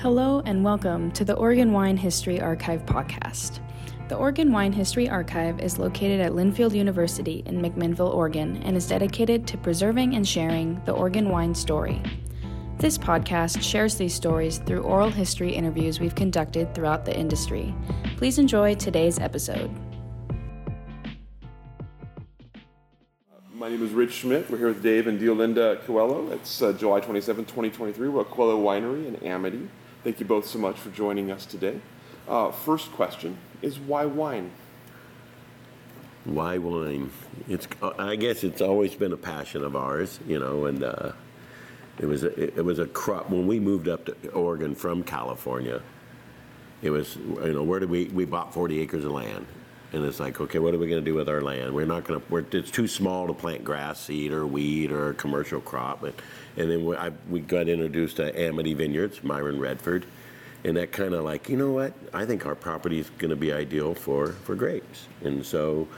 Hello and welcome to the Oregon Wine History Archive podcast. The Oregon Wine History Archive is located at Linfield University in McMinnville, Oregon, and is dedicated to preserving and sharing the Oregon wine story. This podcast shares these stories through oral history interviews we've conducted throughout the industry. Please enjoy today's episode. My name is Rich Schmidt. We're here with Dave and Deolinda Coelho. It's uh, July 27, 2023. We're at Coelho Winery in Amity. Thank you both so much for joining us today. Uh, first question is why wine? Why wine? It's I guess it's always been a passion of ours, you know, and uh, it was a, it was a crop when we moved up to Oregon from California. It was you know where did we we bought 40 acres of land, and it's like okay, what are we going to do with our land? We're not going to. It's too small to plant grass seed or weed or commercial crop, but and then we, I, we got introduced to Amity Vineyards, Myron Redford, and that kind of like, you know what? I think our property is going to be ideal for, for grapes. And so,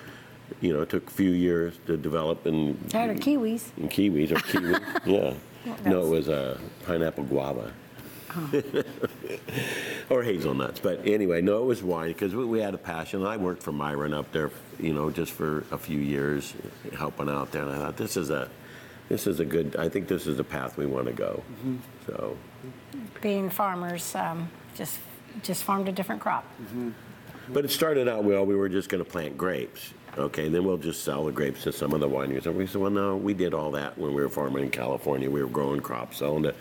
you know, it took a few years to develop and. That are kiwis. And kiwis or kiwi, yeah. No, it was a uh, pineapple guava. Oh. or hazelnuts. But anyway, no, it was wine because we, we, had a passion. I worked for Myron up there, you know, just for a few years, helping out there. And I thought this is a this is a good, I think this is the path we want to go. Mm-hmm. So, being farmers, um, just just farmed a different crop. Mm-hmm. But it started out well. We were just going to plant grapes. Okay, and then we'll just sell the grapes to some of the wineries. And we said, well, no, we did all that when we were farming in California. We were growing crops, selling to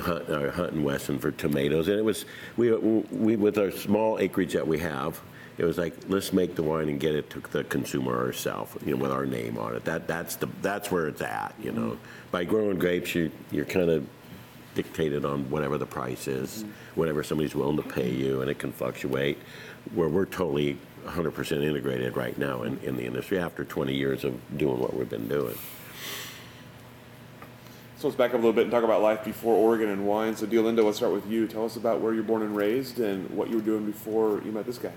Hunt, uh, Hunt and Wesson for tomatoes, and it was we, we with our small acreage that we have, it was like let's make the wine and get it to the consumer ourselves, you know, with our name on it. That that's the that's where it's at, you know. Mm-hmm. By growing grapes, you you're kind of dictated on whatever the price is, mm-hmm. whatever somebody's willing to pay you, and it can fluctuate. Where we're totally 100% integrated right now in, in the industry after 20 years of doing what we've been doing. So let's back up a little bit and talk about life before Oregon and wine. So, Deolinda, let's start with you. Tell us about where you're born and raised and what you were doing before you met this guy.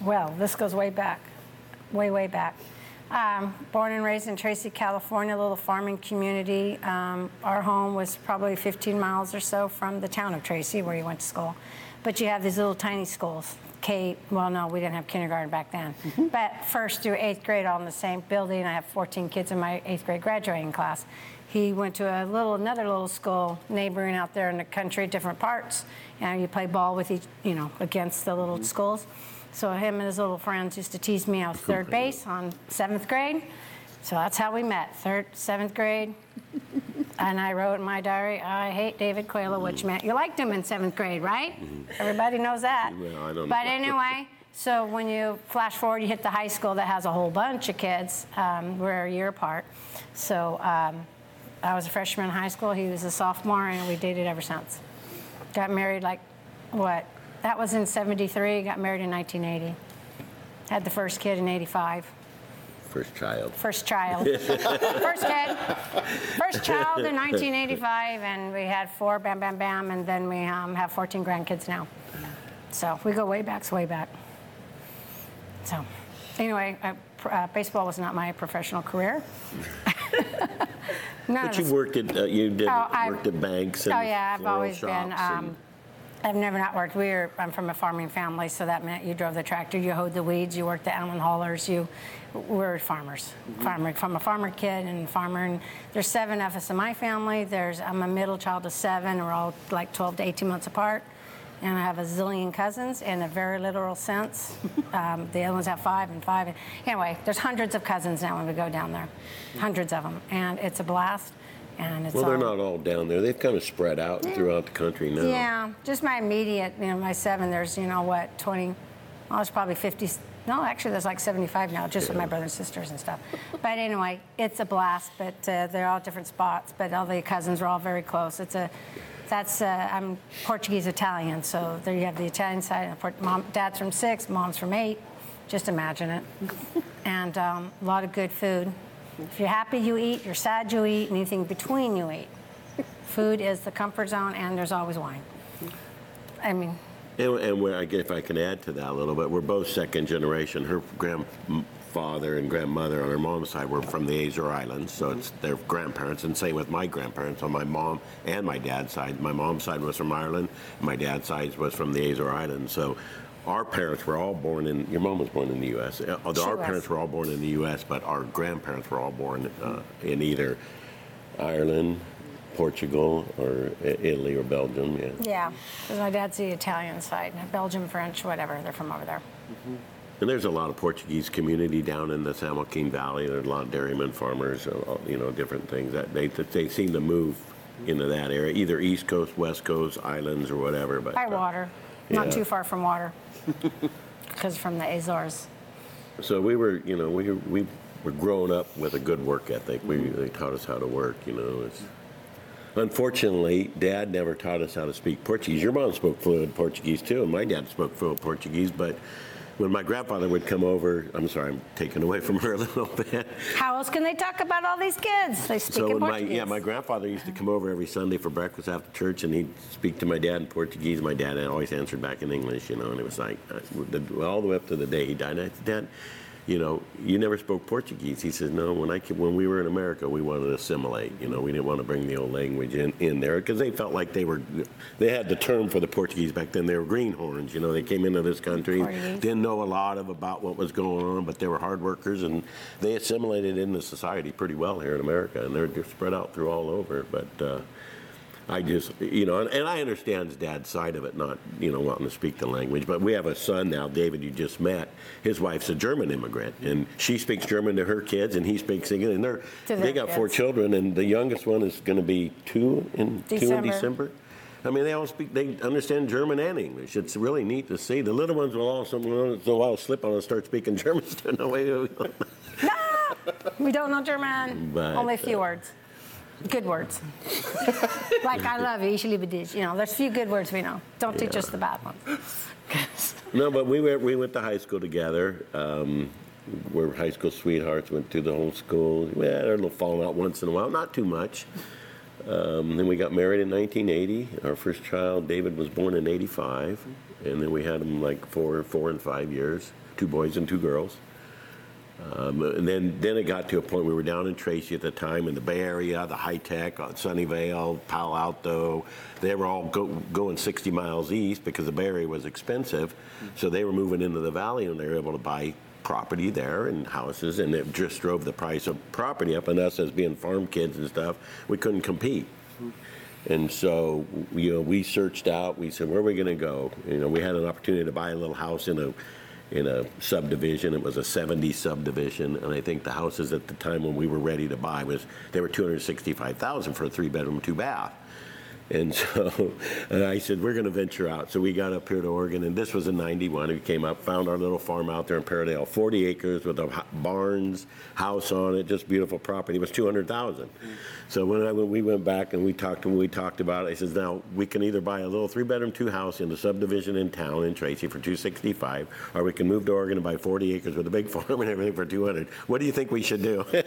Well, this goes way back, way, way back. Um, born and raised in Tracy, California, a little farming community. Um, our home was probably 15 miles or so from the town of Tracy, where you went to school. But you have these little tiny schools. K, well, no, we didn't have kindergarten back then. Mm-hmm. But first through eighth grade, all in the same building. I have 14 kids in my eighth grade graduating class. He went to a little, another little school neighboring out there in the country, different parts. And you play ball with each, you know, against the little mm-hmm. schools. So him and his little friends used to tease me. I was third base on seventh grade. So that's how we met, third, seventh grade. and I wrote in my diary, I hate David Coelho, which meant you liked him in seventh grade, right? Mm-hmm. Everybody knows that. Well, I don't but know. anyway, so when you flash forward, you hit the high school that has a whole bunch of kids. Um, we're a year apart. So um, I was a freshman in high school, he was a sophomore, and we dated ever since. Got married like, what? That was in 73, got married in 1980. Had the first kid in 85. First child. First child. first kid. First child in 1985, and we had four, bam, bam, bam, and then we um, have 14 grandkids now. So we go way back, way back. So, anyway, I, uh, baseball was not my professional career. but you worked at uh, you did oh, worked at banks and oh yeah, I've always been. Um, I've never not worked. We are I'm from a farming family, so that meant you drove the tractor, you hoed the weeds, you worked the animal haulers, you were farmers. Mm-hmm. Farmer from a farmer kid and farmer. And there's seven of us in my family. There's I'm a middle child of seven. We're all like 12 to 18 months apart and I have a zillion cousins in a very literal sense. um, the other ones have five and five. Anyway, there's hundreds of cousins now when we go down there, hundreds of them, and it's a blast. And it's well, they're all, not all down there. They've kind of spread out yeah. throughout the country now. Yeah, just my immediate, you know, my seven. There's, you know, what, 20. Well, there's probably 50. No, actually, there's like 75 now, just yeah. with my brothers and sisters and stuff. But anyway, it's a blast. But uh, they're all different spots. But all the cousins are all very close. It's a that's uh, I'm Portuguese Italian, so there you have the Italian side. Mom, dad's from six, mom's from eight. Just imagine it. and um, a lot of good food. If you're happy, you eat. You're sad, you eat. Anything between, you eat. Food is the comfort zone, and there's always wine. I mean. And, and if I can add to that a little bit, we're both second generation. Her grand grandfather and grandmother on our mom's side were from the Azore Islands, so it's their grandparents, and same with my grandparents on my mom and my dad's side. My mom's side was from Ireland, my dad's side was from the Azore Islands. So our parents were all born in. Your mom was born in the U.S. Uh, Although She our was. parents were all born in the U.S., but our grandparents were all born uh, in either Ireland, Portugal, or Italy or Belgium. Yeah. Yeah, because my dad's the Italian side, Belgium, French, whatever, they're from over there. And there's a lot of Portuguese community down in the San Joaquin Valley. There's a lot of dairymen, farmers, uh, you know, different things. That they they seem to move into that area, either East Coast, West Coast, islands, or whatever. But By uh, water, not yeah. too far from water, because from the Azores. So we were, you know, we we were growing up with a good work ethic. We they taught us how to work. You know, it's, unfortunately, Dad never taught us how to speak Portuguese. Your mom spoke fluent Portuguese too, and my dad spoke fluent Portuguese. But when my grandfather would come over, I'm sorry, I'm taking away from her a little bit. How else can they talk about all these kids? They speak So in when my yeah, my grandfather used to come over every Sunday for breakfast after church, and he'd speak to my dad in Portuguese. My dad always answered back in English, you know, and it was like uh, all the way up to the day he died. I said, Dad, you know, you never spoke Portuguese. He says, No, when I came, when we were in America, we wanted to assimilate. You know, we didn't want to bring the old language in, in there because they felt like they were they had the term for the Portuguese back then. They were greenhorns. You know, they came into this country, didn't know a lot of about what was going on, but they were hard workers and they assimilated into society pretty well here in America, and they're just spread out through all over. But uh, I just, you know, and, and I understand his dad's side of it, not, you know, wanting to speak the language. But we have a son now, David, you just met. His wife's a German immigrant, and she speaks German to her kids, and he speaks English. And they're, they got four children, and the youngest one is going to be two in two in December. December. I mean, they all speak, they understand German and English. It's really neat to see. The little ones will all, some while, slip on and start speaking German. no way. We don't know German. But, Only a few uh, words. Good words. like I love you, ich liebe dich. You know, there's a few good words we know. Don't teach us the bad ones. No, but we went, we went to high school together. Um, we're high school sweethearts, went through the whole school. We had a little falling out once in a while, not too much. Um, then we got married in 1980. Our first child, David, was born in 85. And then we had him like four, four and five years, two boys and two girls. Um, and then, then it got to a point we were down in Tracy at the time in the Bay Area, the high tech, uh, Sunnyvale, Palo Alto. They were all go, going 60 miles east because the Bay Area was expensive. So they were moving into the valley and they were able to buy property there and houses, and it just drove the price of property up. And us as being farm kids and stuff, we couldn't compete. And so, you know, we searched out. We said, where are we going to go? You know, we had an opportunity to buy a little house in a in a subdivision. It was a 70 subdivision, and I think the houses at the time when we were ready to buy was they were 265,000 for a three bedroom, two bath. And so and I said, we're going to venture out. So we got up here to Oregon, and this was in 91. We came up, found our little farm out there in Paradale, 40 acres with a barns, house on it, just beautiful property. It was 200,000. So when, I, when we went back and we talked and we talked about it, I says, now we can either buy a little three bedroom, two house in the subdivision in town in Tracy for 265, or we can move to Oregon and buy 40 acres with a big farm and everything for 200. What do you think we should do? That's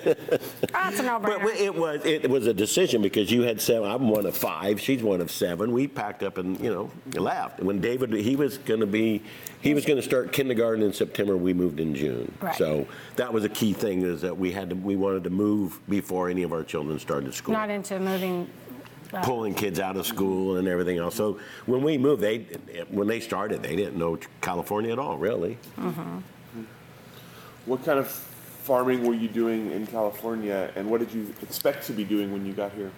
a But no-brainer. it was it was a decision because you had seven. I'm one of five. She's one of seven. We packed up and you know left. When David he was going to be he was going to start kindergarten in September. We moved in June. Right. So that was a key thing is that we had to we wanted to move before any of our children started school. Not into moving. uh, Pulling kids out of school and everything else. So when we moved, they when they started, they didn't know California at all, really. What kind of farming were you doing in California, and what did you expect to be doing when you got here?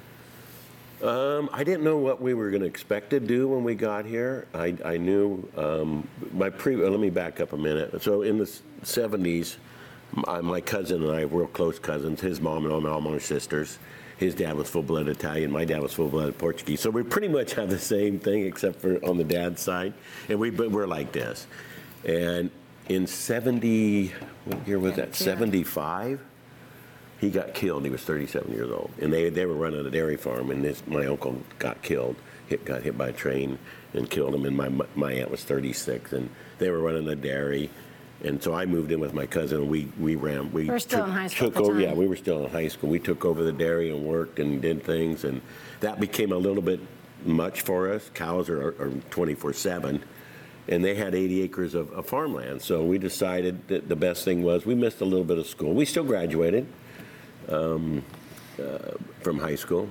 Um, I didn't know what we were going to expect to do when we got here. I, I knew um, my pre. uh, Let me back up a minute. So in the '70s, my, my cousin and I were real close cousins. His mom and all my, all my sisters. His dad was full-blood Italian. My dad was full-blood Portuguese. So we pretty much have the same thing, except for on the dad's side. And we but we're like this. And in '70, what year was that? '75 he got killed. He was 37 years old, and they they were running a dairy farm, and this my uncle got killed, hit got hit by a train and killed him, and my my aunt was 36, and they were running a dairy, and so I moved in with my cousin, and we we ran we were still took- in high school took over, yeah, we were still in high school. We took over the dairy and worked and did things, and that became a little bit much for us. Cows are, are 24 seven. and they had 80 acres of, of farmland. So we decided that the best thing was we missed a little bit of school. We still graduated um, uh, from high school,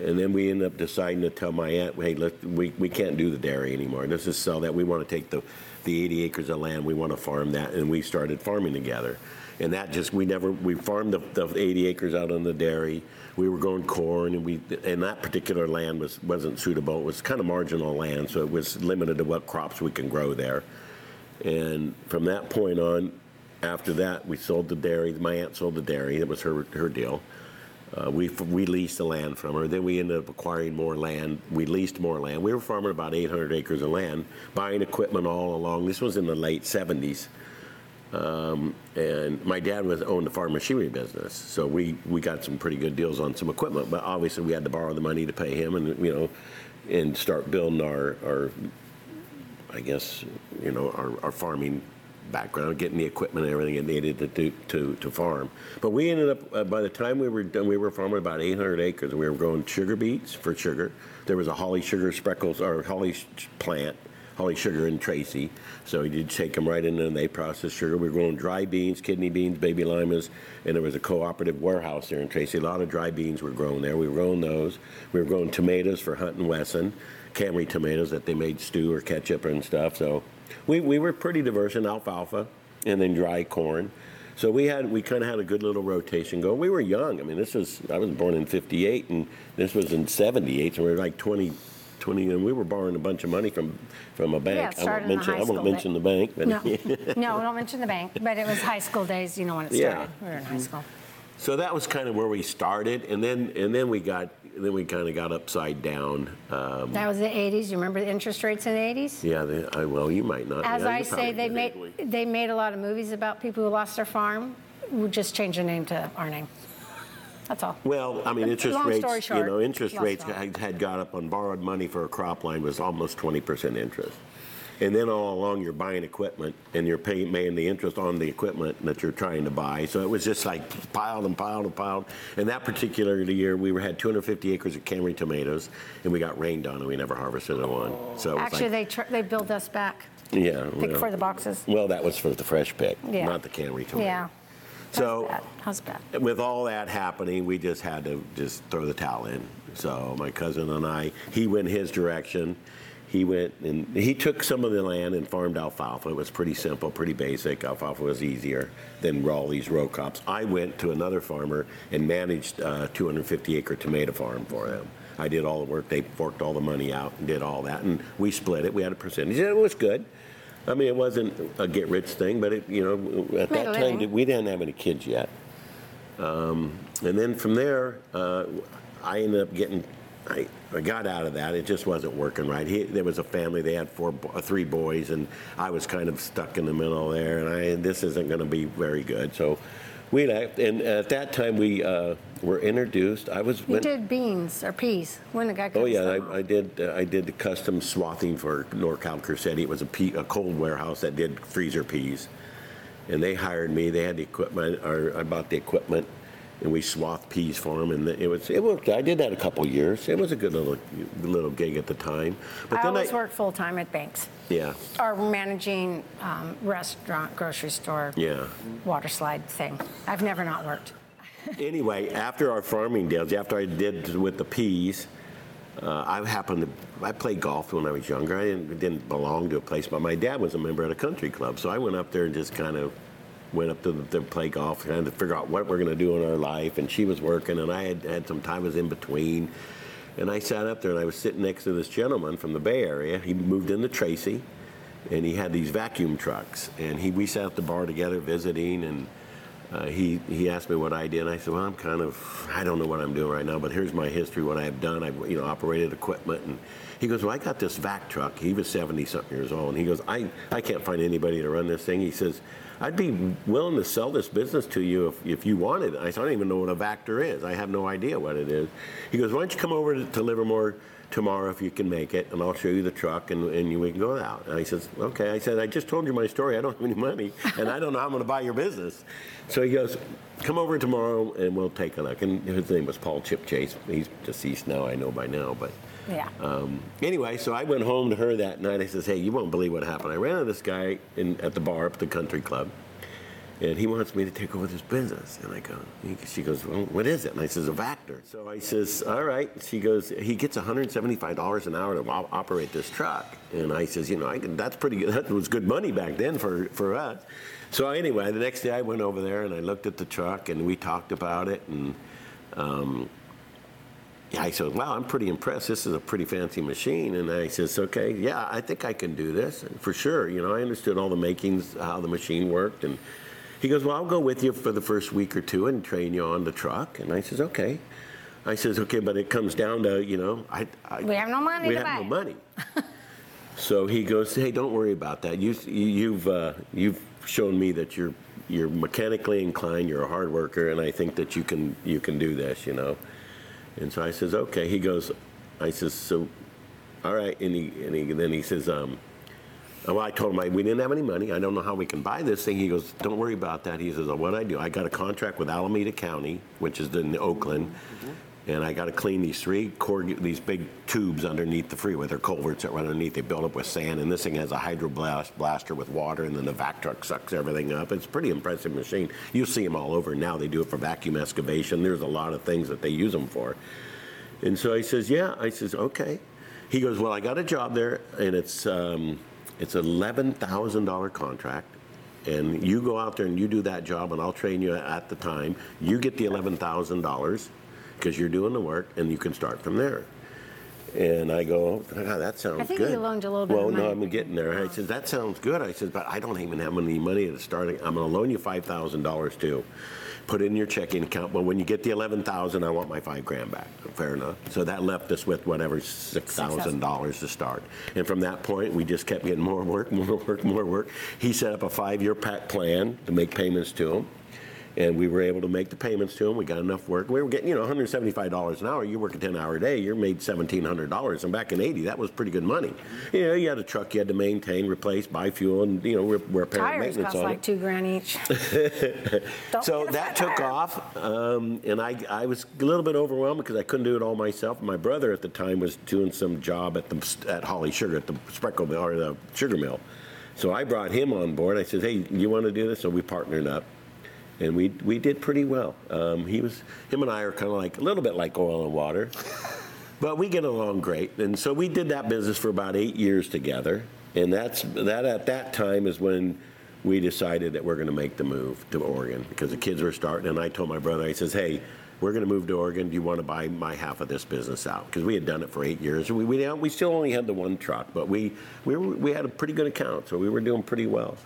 and then we ended up deciding to tell my aunt, hey, let, we, we can't do the dairy anymore. Let's just sell that. We want to take the, the 80 acres of land, we want to farm that, and we started farming together. And that just, we never, we farmed the, the 80 acres out on the dairy. We were growing corn, and we, and that particular land was, wasn't suitable. It was kind of marginal land, so it was limited to what crops we can grow there. And from that point on, after that, we sold the dairy. My aunt sold the dairy. That was her, her deal. Uh, we, we leased the land from her. Then we ended up acquiring more land. We leased more land. We were farming about 800 acres of land, buying equipment all along. This was in the late 70s. Um, and my dad was owned a farm machinery business, so we, we got some pretty good deals on some equipment. But obviously, we had to borrow the money to pay him, and you know, and start building our, our I guess, you know, our, our farming background, getting the equipment and everything it needed to do to, to farm. But we ended up, uh, by the time we were done, we were farming about 800 acres. We were growing sugar beets for sugar. There was a holly sugar Spreckels, or holly plant, holly sugar in Tracy. So we did take them right in and they processed sugar. We were growing dry beans, kidney beans, baby limas, and there was a cooperative warehouse there in Tracy. A lot of dry beans were grown there. We were growing those. We were growing tomatoes for Hunt and Wesson, cannery tomatoes that they made stew or ketchup and stuff. So we, we were pretty diverse in alfalfa and then dry corn. So we had we kind of had a good little rotation going. We were young. I mean, this was I was born in '58, and this was in '78, so we were like 20, 20, and we were borrowing a bunch of money from from a bank. Yeah, I won't mention I won't mention the bank, but No, no, don't mention the bank, but it was high school days, you know, when it started. Yeah. We were in high mm-hmm. school. so that was kind of where we started, and then and then we got then we kind of got upside down. Um, That was the 80s. You remember the interest rates in the 80s? yeah, the, I, well, you might not. As Yeah, I you say, probably they made, they made a lot of movies about people who lost their farm. We just changed the name to our name. That's all. Well, I mean, interest Long rates, story you short, know, interest lost rates all. had, had got up on borrowed money for a crop line was almost 20% interest. And then all along, you're buying equipment and you're paying, paying the interest on the equipment that you're trying to buy. So it was just like piled and piled and piled. And that particular year, we had 250 acres of cannery tomatoes, and we got rained on, and we never harvested a one. So it was Actually, like, they, tr- they billed us back. yeah, Pick well, for the boxes. well, that was for the fresh pick, Yeah. not the cannery tomato. Yeah. So How's? How's bad? with all that happening, we just had to just throw the towel in. So my cousin and I, he went his direction. He went and he took some of the land and farmed alfalfa. It was pretty simple, pretty basic. Alfalfa was easier than all these row crops. I went to another farmer and managed a 250 acre tomato farm for them. I did all the work. They forked all the money out and did all that, and we split it. We had a percentage. It was good. I mean, it wasn't a get rich thing, but it, you know, at that time we didn't have any kids yet. And then from there, uh, I ended up getting, I, I got out of that. It just wasn't working right. He, there was a family, they had four, three boys, and I was kind of stuck in the middle there, and I, this isn't going to be very good. So we left, and at that time we uh, were introduced. I was, You when- did beans or peas when the guy cut Oh yeah. I, I did. Uh, I did the custom swathing for NorCal Cruzetti. It was a, pea, a cold warehouse that did freezer peas, and they hired me. They had the equipment, or I bought the equipment, and we swathed peas for them. And it was it worked. I did that a couple years. It was a good little little gig at the time. But I then always I worked full time at banks yeah or managing um, restaurant, grocery store, yeah. water slide thing. I've never not worked. Anyway, after our farming deals, after I did with the peas, uh, I happened to, I played golf when I was younger. I didn't, didn't belong to a place, but my dad was a member at a country club. So I went up there and just kind of went up to, the, to play golf, kind to figure out what we're going to do in our life. And she was working, and I had had some time was in between. And I sat up there and I was sitting next to this gentleman from the Bay Area. He moved into Tracy, and he had these vacuum trucks. And he, we sat at the bar together visiting, and uh, he, he asked me what I did. and I said, well, I'm kind of, I don't know what I'm doing right now, but here's my history, what I've done. I've, you know, operated equipment. And he goes, well, I got this vac truck. He was 70 something years old. And he goes, I, I can't find anybody to run this thing. He says, I'd be willing to sell this business to you if, if you wanted. I said, I don't even know what a Vactor is. I have no idea what it is. He goes, why don't you come over to, to Livermore tomorrow if you can make it, and I'll show you the truck, and, and you, we can go out. And I says, okay. I said, I just told you my story. I don't have any money, and I don't know how I'm going to buy your business. So he goes, come over tomorrow, and we'll take a look. And his name was Paul Chip Chase. He's deceased now, I know by now, but Yeah. Um, anyway, so I went home to her that night. I says, "Hey, you won't believe what happened. I ran into this guy in, at the bar up at the country club, and he wants me to take over this business." And I go, he, she goes, "Well, what is it?" And I says, "A Vactor." So I says, "All right." She goes, "He gets 175 dollars an hour to op- operate this truck." And I says, "You know, I that's pretty good. That was good money back then for for us." So anyway, the next day I went over there and I looked at the truck and we talked about it and. Um, I said, wow, I'm pretty impressed. This is a pretty fancy machine. And I says, okay, yeah, I think I can do this for sure. You know, I understood all the makings, how the machine worked. And he goes, well, I'll go with you for the first week or two and train you on the truck. And I says, okay. I says, okay, but it comes down to, you know, I, I We have no money we to have buy no money. so he goes, hey, don't worry about that. You, you, you've, uh, you've shown me that you're, you're mechanically inclined. You're a hard worker, and I think that you can, you can do this. You know. And so I says, okay. He goes, I says, so, all right. And he, and he, then he says, um, well, I told him I, we didn't have any money. I don't know how we can buy this thing. He goes, don't worry about that. He says, oh, what I do, I got a contract with Alameda County, which is in Oakland, and I got to clean these three corrug- these big tubes underneath the freeway. They're culverts that run underneath. They build up with sand, and this thing has a hydroblast blaster with water, and then the vac truck sucks everything up. It's a pretty impressive machine. You'll see them all over now. They do it for vacuum excavation. There's a lot of things that they use them for. And so he says, yeah. I says, okay. He goes, well, I got a job there, and it's um, it's an eleven thousand dollar contract. And you go out there and you do that job, and I'll train you at the time. You get the eleven thousand dollars because you're doing the work, and you can start from there. And I go, oh, that sounds I think good. you loaned a little bit Well, no. I'm getting there. I said, that sounds good. I said, but I don't even have any money to start. I'm going to loan you five thousand dollars too. Put it in your checking account. But when you get the eleven thousand, I want my five grand back. Fair enough. So that left us with whatever six thousand dollars to start. And from that point, we just kept getting more work, more work, more work. He set up a five-year pack plan to make payments to him. And we were able to make the payments to them. We got enough work. We were getting, you know, $175 an hour. You work a 10 hour day, you're made $1,700. And back in 80, that was pretty good money. You know, you had a truck you had to maintain, replace, buy fuel, and, you know, re- repair and Tires maintenance cost on like it. two grand each. Don't So get a that flat took tire. off, um, and I, I was a little bit overwhelmed because I couldn't do it all myself. My brother at the time was doing some job at the at Holly Sugar at the Spreckle mill or the sugar mill, so I brought him on board. I said, "Hey, you want to do this?" So we partnered up, and we we did pretty well. Um, he was him and I are kind of like a little bit like oil and water. But we get along great, and so we did that business for about eight years together, and that's that. At that time is when we decided that we're going to make the move to Oregon because the kids were starting, and I told my brother, I says, "Hey, we're going to move to Oregon. Do you want to buy my half of this business out?" Because we had done it for eight years, we we, we still only had the one truck, but we we were, we had a pretty good account, so we were doing pretty well.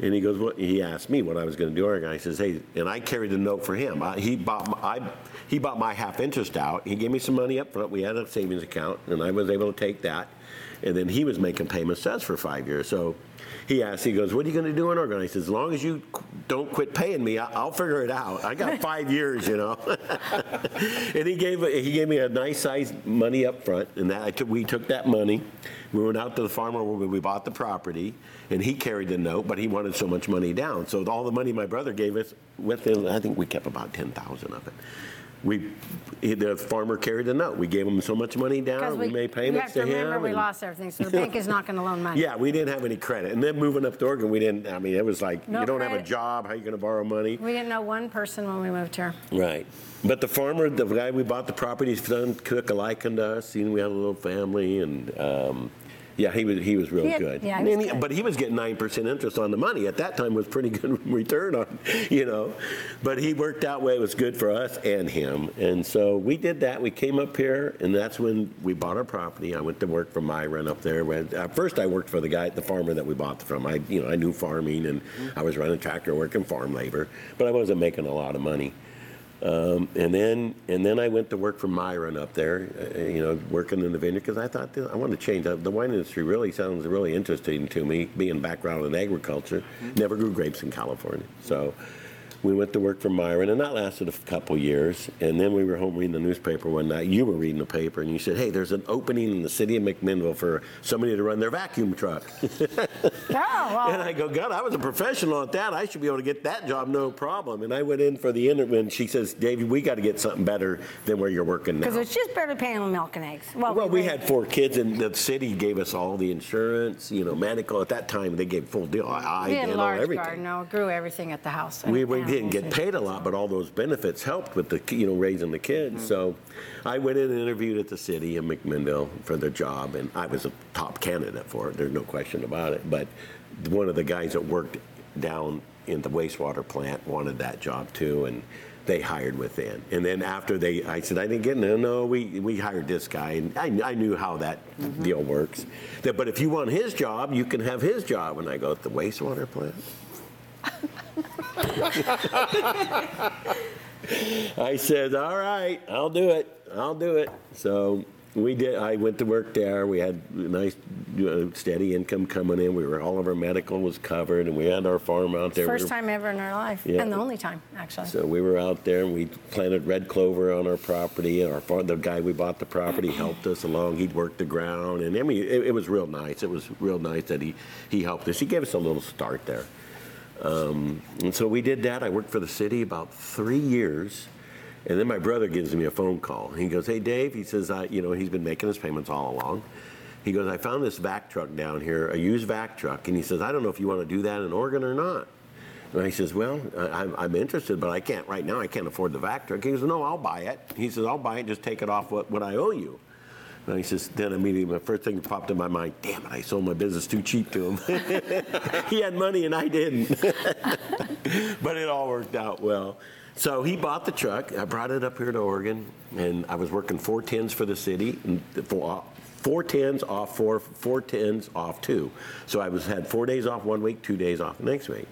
And he goes, what? He asked me what I was going to do. And I says, hey, and I carried the note for him. I, he bought my, I, he bought my half interest out. He gave me some money up front. We had a savings account, and I was able to take that. And then he was making payments to us for five years. So he asked, he goes, what are you going to do in Oregon? I said, as long as you qu- don't quit paying me, I- I'll figure it out. I got five years, you know. and he gave he gave me a nice size money up front, and that I took, we took that money. We went out to the farmer where we bought the property, and he carried the note, but he wanted so much money down. So all the money my brother gave us, with him, I think we kept about ten thousand of it. We, he- the farmer carried the note. We gave him so much money down. We, made payments You to have to him. remember, we lost everything, so the bank is not going to loan money. yeah, we didn't have any credit. And then moving up to Oregon, we didn't, I mean, it was like, No you don't have a job, how are you going to borrow money? We didn't know one person when we moved here. Right. But the farmer, the guy we bought the property, from, took a liking to us, and we had a little family, and um, yeah, he was he was real He had- good. yeah, he was he- good. But he was getting nine percent interest on the money. At that time, was pretty good return on, you know. But he worked out way it was good for us and him, and so we did that. We came up here, and that's when we bought our property. I went to work for Myron up there. When- At first, I worked for the guy, the farmer that we bought from. I, you know, I knew farming, and mm-hmm. I was running tractor, working farm labor, but I wasn't making a lot of money. Um, and then and then I went to work for Myron up there, uh, you know, working in the vineyard because I thought I wanted to change. up. The wine industry really sounds really interesting to me, being background in agriculture. Never grew grapes in California, so we went to work for Myron, and that lasted a couple years. And then we were home reading the newspaper one night. You were reading the paper, and you said, "Hey, there's an opening in the city of McMinnville for somebody to run their vacuum truck." Oh, well, And I go, God, I was a professional at that. I should be able to get that job, no problem. And I went in for the interview, and she says, David, we got to get something better than where you're working now. because it's just barely paying the milk and eggs. Well, Well, we raised- had four kids, and the city gave us all the insurance, you know, medical. At that time, they gave full deal. I We had a large everything. garden, no, grew everything at the house. We, and we didn't get paid a lot, but all those benefits helped with the, you know, raising the kids. Mm-hmm. So I went in and interviewed at the city in McMinnville for the job, and I was a top candidate for it. There's no question about it. But one of the guys that worked down in the wastewater plant wanted that job too, and they hired within. And then after they, I said, I didn't get no, no, we, we hired this guy, and I, I knew how that mm-hmm. deal works. That, but if you want his job, you can have his job. And I go, at the wastewater plant? I said, all right, I'll do it. I'll do it. So we did. I went to work there. We had a nice, uh, steady income coming in. We were all of our medical was covered, and we had our farm out there. We First were- time ever in our life, Yeah. and the only time, actually. So we were out there, and we planted red clover on our property. Our far, the guy we bought the property helped us along. He'd worked the ground, and I mean, it, it was real nice. It was real nice that he he helped us. He gave us a little start there. Um, and so we did that. I worked for the city about three years. And then my brother gives me a phone call. He goes, Hey, Dave, he says, I, you know, he's been making his payments all along. He goes, I found this vac truck down here, a used vac truck. And he says, I don't know if you want to do that in Oregon or not. And I says, Well, I'm, I'm interested, but I can't right now. I can't afford the vac truck. He goes, No, I'll buy it. He says, I'll buy it, just take it off what, what I owe you. And he says, then immediately the first thing that popped in my mind, damn it, I sold my business too cheap to him. he had money and I didn't. but it all worked out well. So he bought the truck. I brought it up here to Oregon, and I was working four tens for the city, four, uh, four tens off four, four tens off two. So I was had four days off one week, two days off the next week.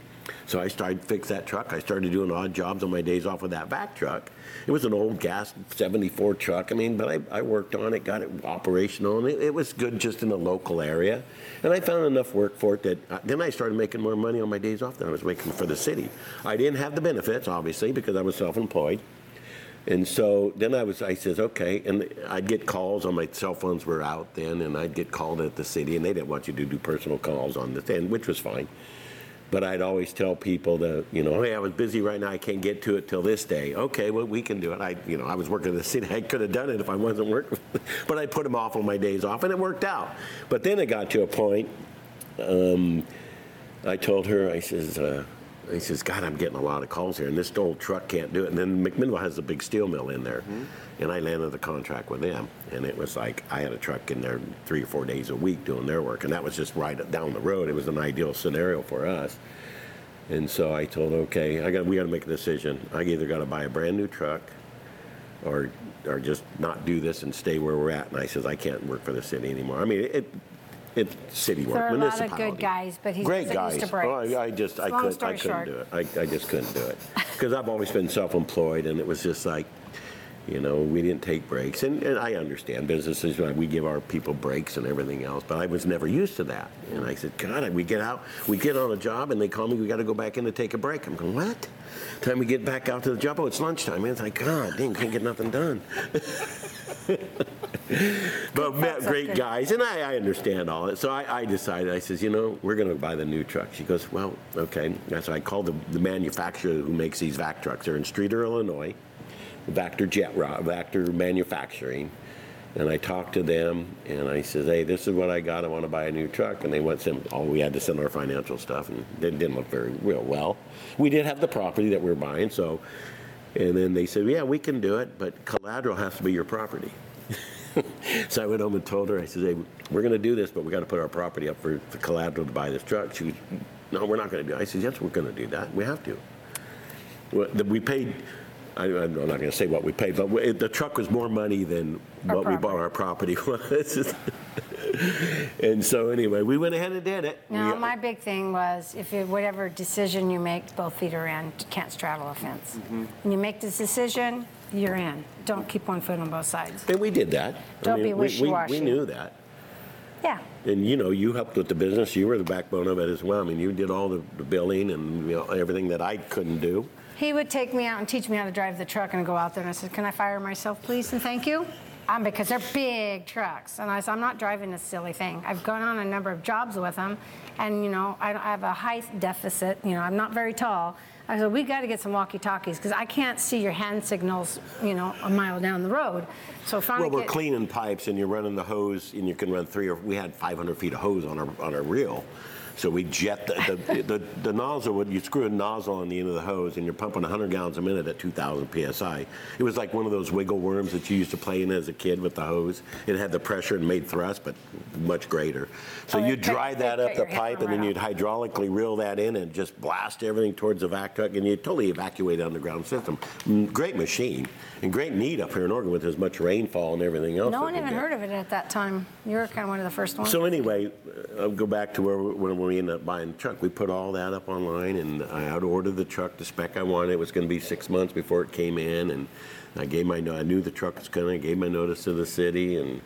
So I started fix that truck. I started doing odd jobs on my days off with that vac truck. It was an old gas 74 truck. I mean, but I, I worked on it, got it operational, and it, it was good just in the local area. And I found enough work for it that uh, then I started making more money on my days off than I was making for the city. I didn't have the benefits, obviously, because I was self-employed. And so then I was, I says, okay, and I'd get calls on my cell phones were out then, and I'd get called at the city, and they didn't want you to do personal calls on the thing, which was fine. But I'd always tell people that, you know, hey, I was busy right now, I can't get to it till this day. Okay, well, we can do it. I, you know, I was working in the city, I could have done it if I wasn't working, but I put them off on my days off, and it worked out. But then it got to a point, um, I told her, I says, uh, I says, God, I'm getting a lot of calls here, and this old truck can't do it. And then McMinnville has a big steel mill in there, mm-hmm. and I landed the contract with them. And it was like I had a truck in there three or four days a week doing their work, and that was just right down the road. It was an ideal scenario for us. And so I told, okay, I got, we got to make a decision. I either got to buy a brand new truck, or or just not do this and stay where we're at. And I says, I can't work for the city anymore. I mean, it. It's city work, There are a lot of municipality. good guys, but he's Great guys. to breaks. Oh, I, I just, I Long couldn't, I story couldn't short. do it. I, I just couldn't do it. Because I've always been self-employed and it was just like, you know, we didn't take breaks. And, and I understand businesses, we give our people breaks and everything else, but I was never used to that. And I said, God, we get out, we get on a job and they call me, we got to go back in to take a break. I'm going, what? Time we get back out to the job, oh, it's lunchtime. And it's like, God, dang, can't get nothing done. but met great guys, and I, I understand all it. So I, I decided, I says, you know, we're going to buy the new truck. She goes, well, okay. So I called the, the manufacturer who makes these vac trucks. They're in Streator, Illinois, Vactor Jet Vactor Manufacturing. And I talked to them, and I says, hey, this is what I got. I want to buy a new truck. And they went, send, all oh, we had to send our financial stuff, and it didn't look very real well. We did have the property that we were buying, so. And then they said, yeah, we can do it, but collateral has to be your property. so I went home and told her, I said, hey, we're going to do this, but we got to put our property up for the collateral to buy this truck. She goes, no, we're not going to do it. I said, yes, we're going to do that. We have to. We paid, I- I'm not going to say what we paid, but the truck was more money than Our what we bought our property was. And so anyway, we went ahead and did it. No, We- my big thing was if you, whatever decision you make, both feet are in, can't straddle a fence. Mm-hmm. When you make this decision, you're in. Don't keep one foot on both sides. And we did that. I Don't be mean, we- we- wishy-washy. We knew that. Yeah. And you know, you helped with the business. You were the backbone of it as well. I mean, you did all the, the billing and you know, everything that I couldn't do. He would take me out and teach me how to drive the truck, and I'd go out there and I said, "Can I fire myself, please, and thank you?" Um, because they're big trucks, and I said, "I'm not driving this silly thing." I've gone on a number of jobs with them, and you know, I, I have a height deficit. You know, I'm not very tall. I said, "We got to get some walkie-talkies because I can't see your hand signals, you know, a mile down the road." So finally, Well, we're get, cleaning pipes and you're running the hose and you can run three or, we had 500 feet of hose on our, on our reel. So we jet the, the, the, the nozzle, would- you screw a nozzle on the end of the hose and you're pumping 100 gallons a minute at 2,000 PSI. It was like one of those wiggle worms that you used to play in as a kid with the hose. It had the pressure and made thrust, but much greater. So Oh, you it cut- dry that up the pipe and then you'd hydraulically reel that in and just blast everything towards the vac truck and you totally evacuate the underground system. Mm, Great machine and great need up here in Oregon with as much rainfall and everything else. no one even get. heard of it at that time. You were kind of one of the first ones. So anyway, uh, I'll go back to where, we- when we ended up buying the truck. We put all that up online and I had ordered the truck, the spec I wanted. It was gonna be six months before it came in and I gave my, I knew the truck was coming. I gave my notice to the city and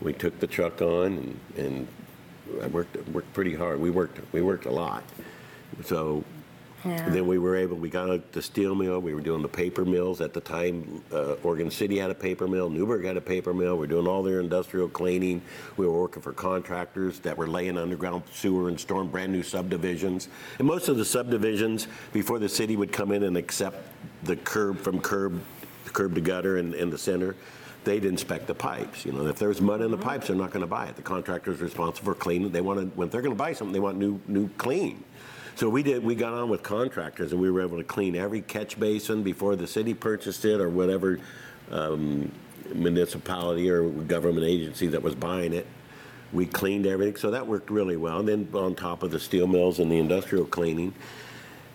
we took the truck on and, and I worked, worked pretty hard. We worked, we worked a lot. So Yeah. then we were able, we got out the steel mill, we were doing the paper mills. At the time, uh, Oregon City had a paper mill, Newberg had a paper mill. We were doing all their industrial cleaning. We were working for contractors that were laying underground sewer and storm brand new subdivisions. And most of the subdivisions, before the city would come in and accept the curb from curb, curb to gutter in, in the center, they'd inspect the pipes. You know, if there's mud in the pipes, they're not going to buy it. The contractor's responsible for cleaning. They want to, when they're going to buy something, they want new, new clean. So we did, we got on with contractors and we were able to clean every catch basin before the city purchased it or whatever um, municipality or government agency that was buying it. We cleaned everything, so that worked really well. And then on top of the steel mills and the industrial cleaning,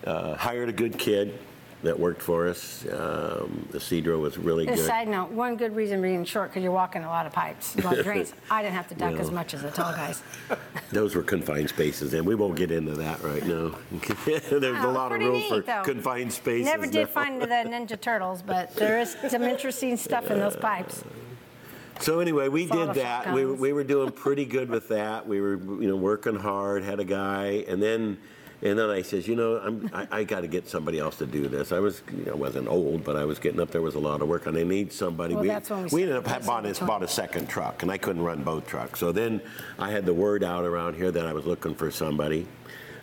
uh, hired a good kid that worked for us. Um, Isidro was really good. side note, one good reason being short, because you're walking a lot of pipes, a lot of drains. I didn't have to duck as much as the tall guys. Those were confined spaces, and we won't get into that right now. There's a Oh, lot of pretty rules for neat, though. confined spaces. Never did now. find the Ninja Turtles, but there is some interesting stuff in those pipes. So anyway, we did the that. We, were- we were doing pretty good with that. We were, you know, working hard. Had a guy, and then, and then I says, you know, I'm, I, I got to get somebody else to do this. I was, you know, I wasn't old, but I was getting up there was a lot of work, and I need somebody. Well, that's when we we ended up started ha- bought, bought a second truck, and I couldn't run both trucks. So then I had the word out around here that I was looking for somebody.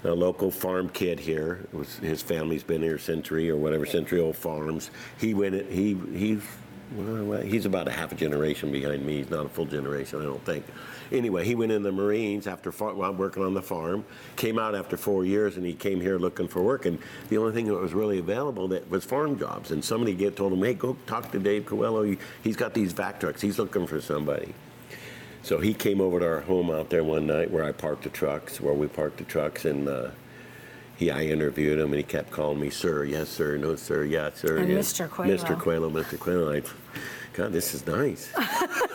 A local farm kid here, was, his family's been here Century or whatever, Century Old Farms. He went, he, he's, well, he's about a half a generation behind me. He's not a full generation, I don't think. Anyway, he went in the Marines after far, while working on the farm. Came out after four years, and he came here looking for work. And the only thing that was really available that was farm jobs. And somebody get told him, "Hey, go talk to Dave Coelho. He, he's got these vac trucks. He's looking for somebody." So he came over to our home out there one night where I parked the trucks, where we parked the trucks, and uh, he, I interviewed him, and he kept calling me, "Sir, yes, sir, no, sir, yes, sir." And yes. Mr. Coelho. Mr. Coelho, Mr. Coelho. I, God, this is nice.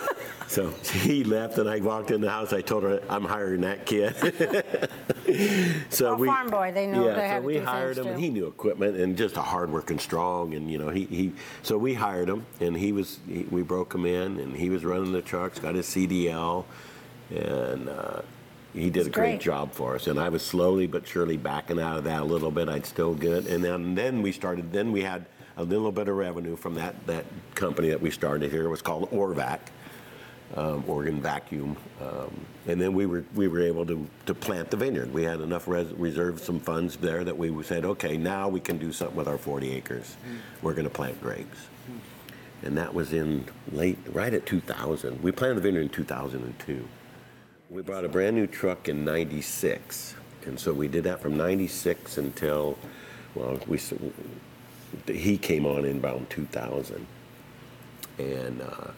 so he left, and I walked in the house. I told her I'm hiring that kid. so Well, we farm boy, they know yeah, they so we hired him, and he knew equipment and just a hardworking, strong, and you know he, he so we hired him, and he was he, we broke him in, and he was running the trucks, got his CDL, and. Uh, he did a great great. job for us, and I was slowly but surely backing out of that a little bit. I'd still get it, and then then we started. Then we had a little bit of revenue from that that company that we started here. It was called Orvac, um, Oregon Vacuum, um, and then we were we were able to to plant the vineyard. We had enough res- reserved some funds there that we said, okay, now we can do something with our 40 acres. We're going to plant grapes, and that was in late right at 2000. We planted the vineyard in 2002. We bought a brand new truck in '96, and so we did that from '96 until, well, we he came on in about 2000, and uh,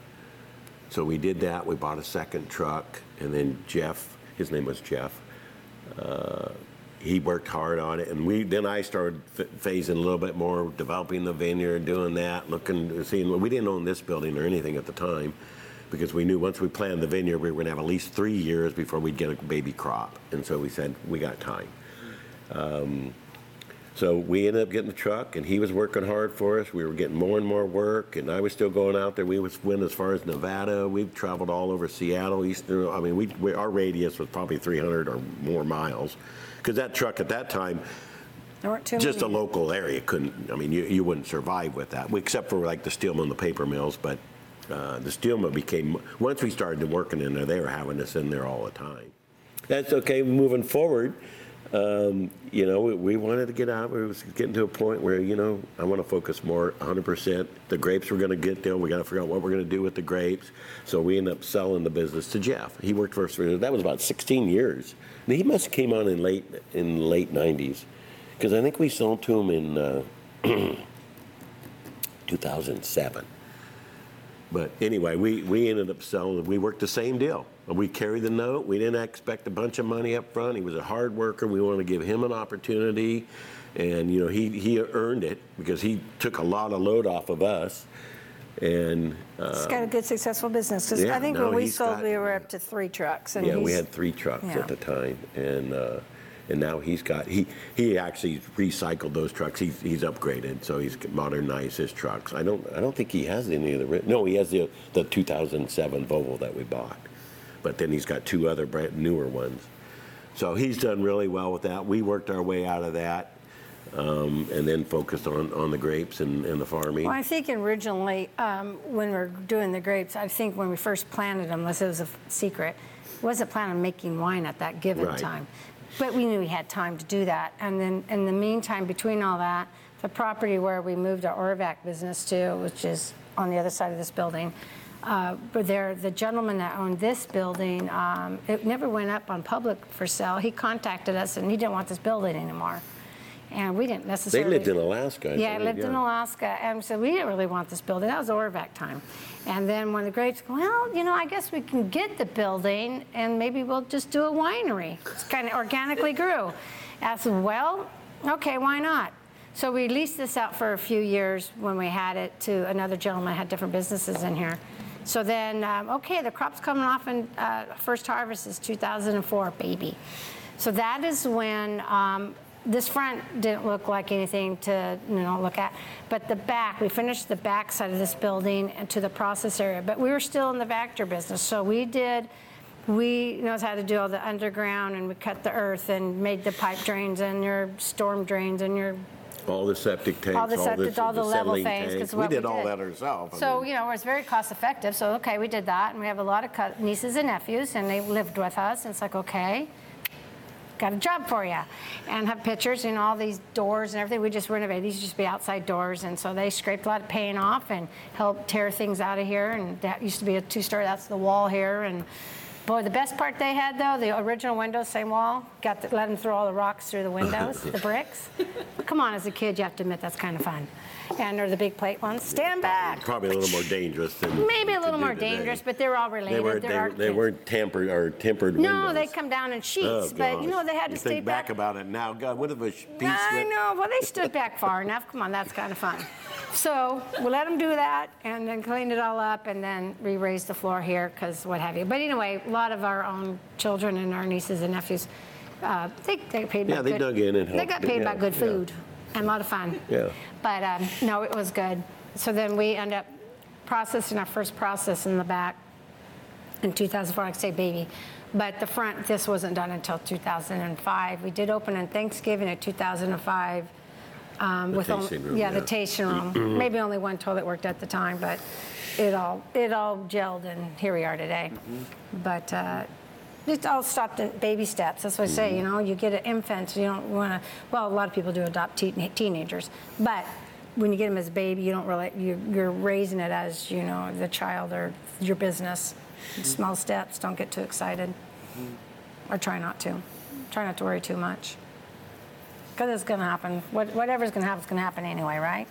so we did that. We bought a second truck, and then Jeff, his name was Jeff. Uh, he worked hard on it, and we then I started f- phasing a little bit more, developing the vineyard, doing that, looking, seeing. We didn't own this building or anything at the time, because we knew once we planted the vineyard, we were going to have at least three years before we'd get a baby crop, and so we said we got time. So we ended up getting the truck, and he was working hard for us. We were getting more and more work, and I was still going out there. We was went as far as Nevada. We've traveled all over Seattle, Eastern. I mean, we, we our radius was probably 300 or more miles, because that truck at that time, There weren't too Just a local area couldn't, I mean, you, you wouldn't survive with that, except for like the steel mill and the paper mills, but uh, the steel mill became, once we started working in there, they were having us in there all the time. That's okay, moving forward, um, you know, we, we wanted to get out, we was getting to a point where, you know, I want to focus more 100%. The grapes we're going to get there, we got to figure out what we're going to do with the grapes. So we ended up selling the business to Jeff. He worked for us for, that was about 16 years. And he must have came on in late, in late 90s. Because I think we sold to him in uh, 2007. But anyway, we, we ended up selling, we worked the same deal. We carried the note, we didn't expect a bunch of money up front. He was a hard worker, we wanted to give him an opportunity. And, you know, he, he earned it because he took a lot of load off of us. And, uh, He's got a good, successful business, because Yeah, I think no, when we sold, got- we were up to three trucks. and yeah, we had three trucks Yeah. at the time. And, uh, and now he's got, he, he actually recycled those trucks. He's, he's upgraded, so he's modernized his trucks. I don't, I don't think he has any of the, no, he has the, the 2007 Volvo that we bought. But then he's got two other brand newer ones. So he's done really well with that. We worked our way out of that um, and then focused on, on the grapes and, and the farming. Well, I think originally, um, when we are doing the grapes, I think when we first planted them, unless it was a secret, wasn't planning on making wine at that given Right. time. But we knew we had time to do that. And then in the meantime, between all that, the property where we moved our Orvac business to, which is on the other side of this building, uh, but there, the gentleman that owned this building, um, it never went up on public for sale. He contacted us and he didn't want this building anymore. And we didn't necessarily They necessarily. lived in Alaska. I Yeah, I believe, lived in Alaska, and so we didn't really want this building. That was Orvac time. And then when the grapes, well, you know, I guess we can get the building, and maybe we'll just do a winery. It's kind of organically grew. I said, well, okay, why not? So we leased this out for a few years when we had it to another gentleman, had different businesses in here. So then, um, okay, the crop's coming off, and uh, first harvest is 2004, baby. So that is when um, this front didn't look like anything to you know look at, but the back, we finished the back side of this building and to the process area, but we were still in the Vactor business, so we did. We knows how to do all the underground, and we cut the earth and made the pipe drains and your storm drains and your All the septic tanks, all the septic, all the level settling things. 'cause tanks. We what did all that ourselves. I So, mean- you know, it was very cost effective. So, okay, we did that. And we have a lot of cou- nieces and nephews, and they lived with us. And it's like, okay, got a job for you. And have pictures and all these doors and everything. We just renovated. These used to be outside doors. And so they scraped a lot of paint off and helped tear things out of here. And that used to be a two story. That's the wall here. And boy, the best part they had, though, the original windows, same wall, got to let them throw all the rocks through the windows, the bricks. Come on, as a kid, you have to admit that's kind of fun. And they're the big plate ones. Stand back. Probably a little more dangerous than. Maybe a little more today. dangerous, but they're all related. They weren't, they, they weren't tampered or tempered No, windows. they come down in sheets, Oh, but you know they had to You stay think back about it now. God, what if a piece I know. Well, they stood back far enough. Come on, that's kind of fun. So we let them do that, and then cleaned it all up, and then re-raised the floor here, because what have you. But anyway, a lot of our own children and our nieces and nephews, uh, they, they paid. Yeah, they good, dug in and They got paid by Yeah, good yeah. And a lot of fun. Yeah. But um, no, it was good. So then we end up processing our first process in the back in 2004, like I say baby. But the front, this wasn't done until 2005. We did open on Thanksgiving of 2005. Um, The with only- room, yeah, the tasting room. Maybe only one toilet worked at the time, but it all it all gelled, and here we are today. But uh, it all stopped at baby steps. That's what I say. You mm-hmm. know, you get an infant, you don't want to. Well, a lot of people do adopt teen, teenagers, but when you get them as a baby, you don't really you, you're raising it as you know the child or your business. Mm-hmm. Small steps. Don't get too excited, mm-hmm. or try not to. Try not to worry too much. Because it's going to happen. What, whatever's going to happen is going to happen anyway, right?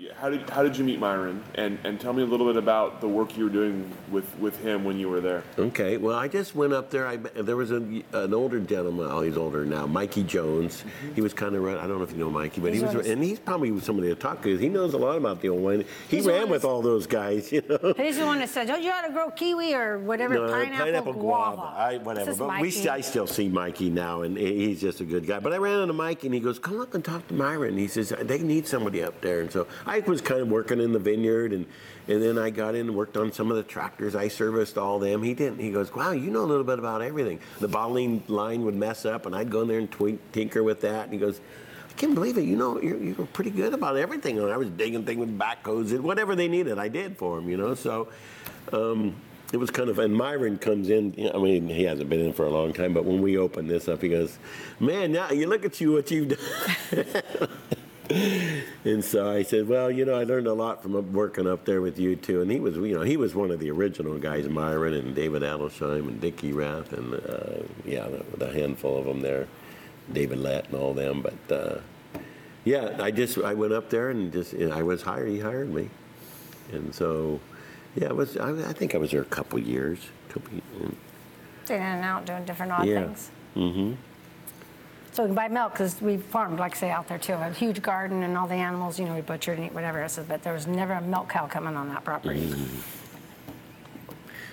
Yeah, How did, how did you meet Myron? And, and tell me a little bit about the work you were doing with, with him when you were there. Okay, well, I just went up there. I, there was a, an older gentleman. Oh, he's older now. Mikey Jones. Mm-hmm. He was kind of. I don't know if you know Mikey, but He's he was, one and he's probably somebody to talk to. He knows a lot about the old wine. He He's ran with all those guys, you know. He's the one that said, "Don't oh, you ought to grow kiwi or whatever, No, pineapple, guava." I, whatever. This is But we, I still see Mikey now, and he's just a good guy. But I ran into Mikey, and he goes, "Come up and talk to Myron." He says they need somebody up there, and so I was kind of working in the vineyard, and and then I got in and worked on some of the tractors. I serviced all them. He didn't. He goes, "Wow, you know a little bit about everything." The bottling line would mess up, and I'd go in there and twink, tinker with that. And he goes. I can't believe it. You know, you're, you're pretty good about everything. And I was digging things with backhoes and whatever they needed, I did for them, you know. So um, it was kind of, and Myron comes in, I mean, he hasn't been in for a long time, but when we opened this up, he goes, man, now you look at you, what you've done. and so I said, well, you know, I learned a lot from working up there with you too. And he was, you know, he was one of the original guys, Myron and David Adelsheim and Dick Erath and uh, yeah, the, handful of them there, David Lett and all them. But uh, yeah, I just I went up there and just know, I was hired. He hired me, and so yeah, it was. I, I think I was there a couple years. Couple, In and out doing different odd Yeah. things. Mm-hmm. So we can buy milk because we farmed, like say, out there too. A huge garden and all the animals, you know, we butchered and eat whatever. Said, but there was never a milk cow coming on that property. Mm-hmm.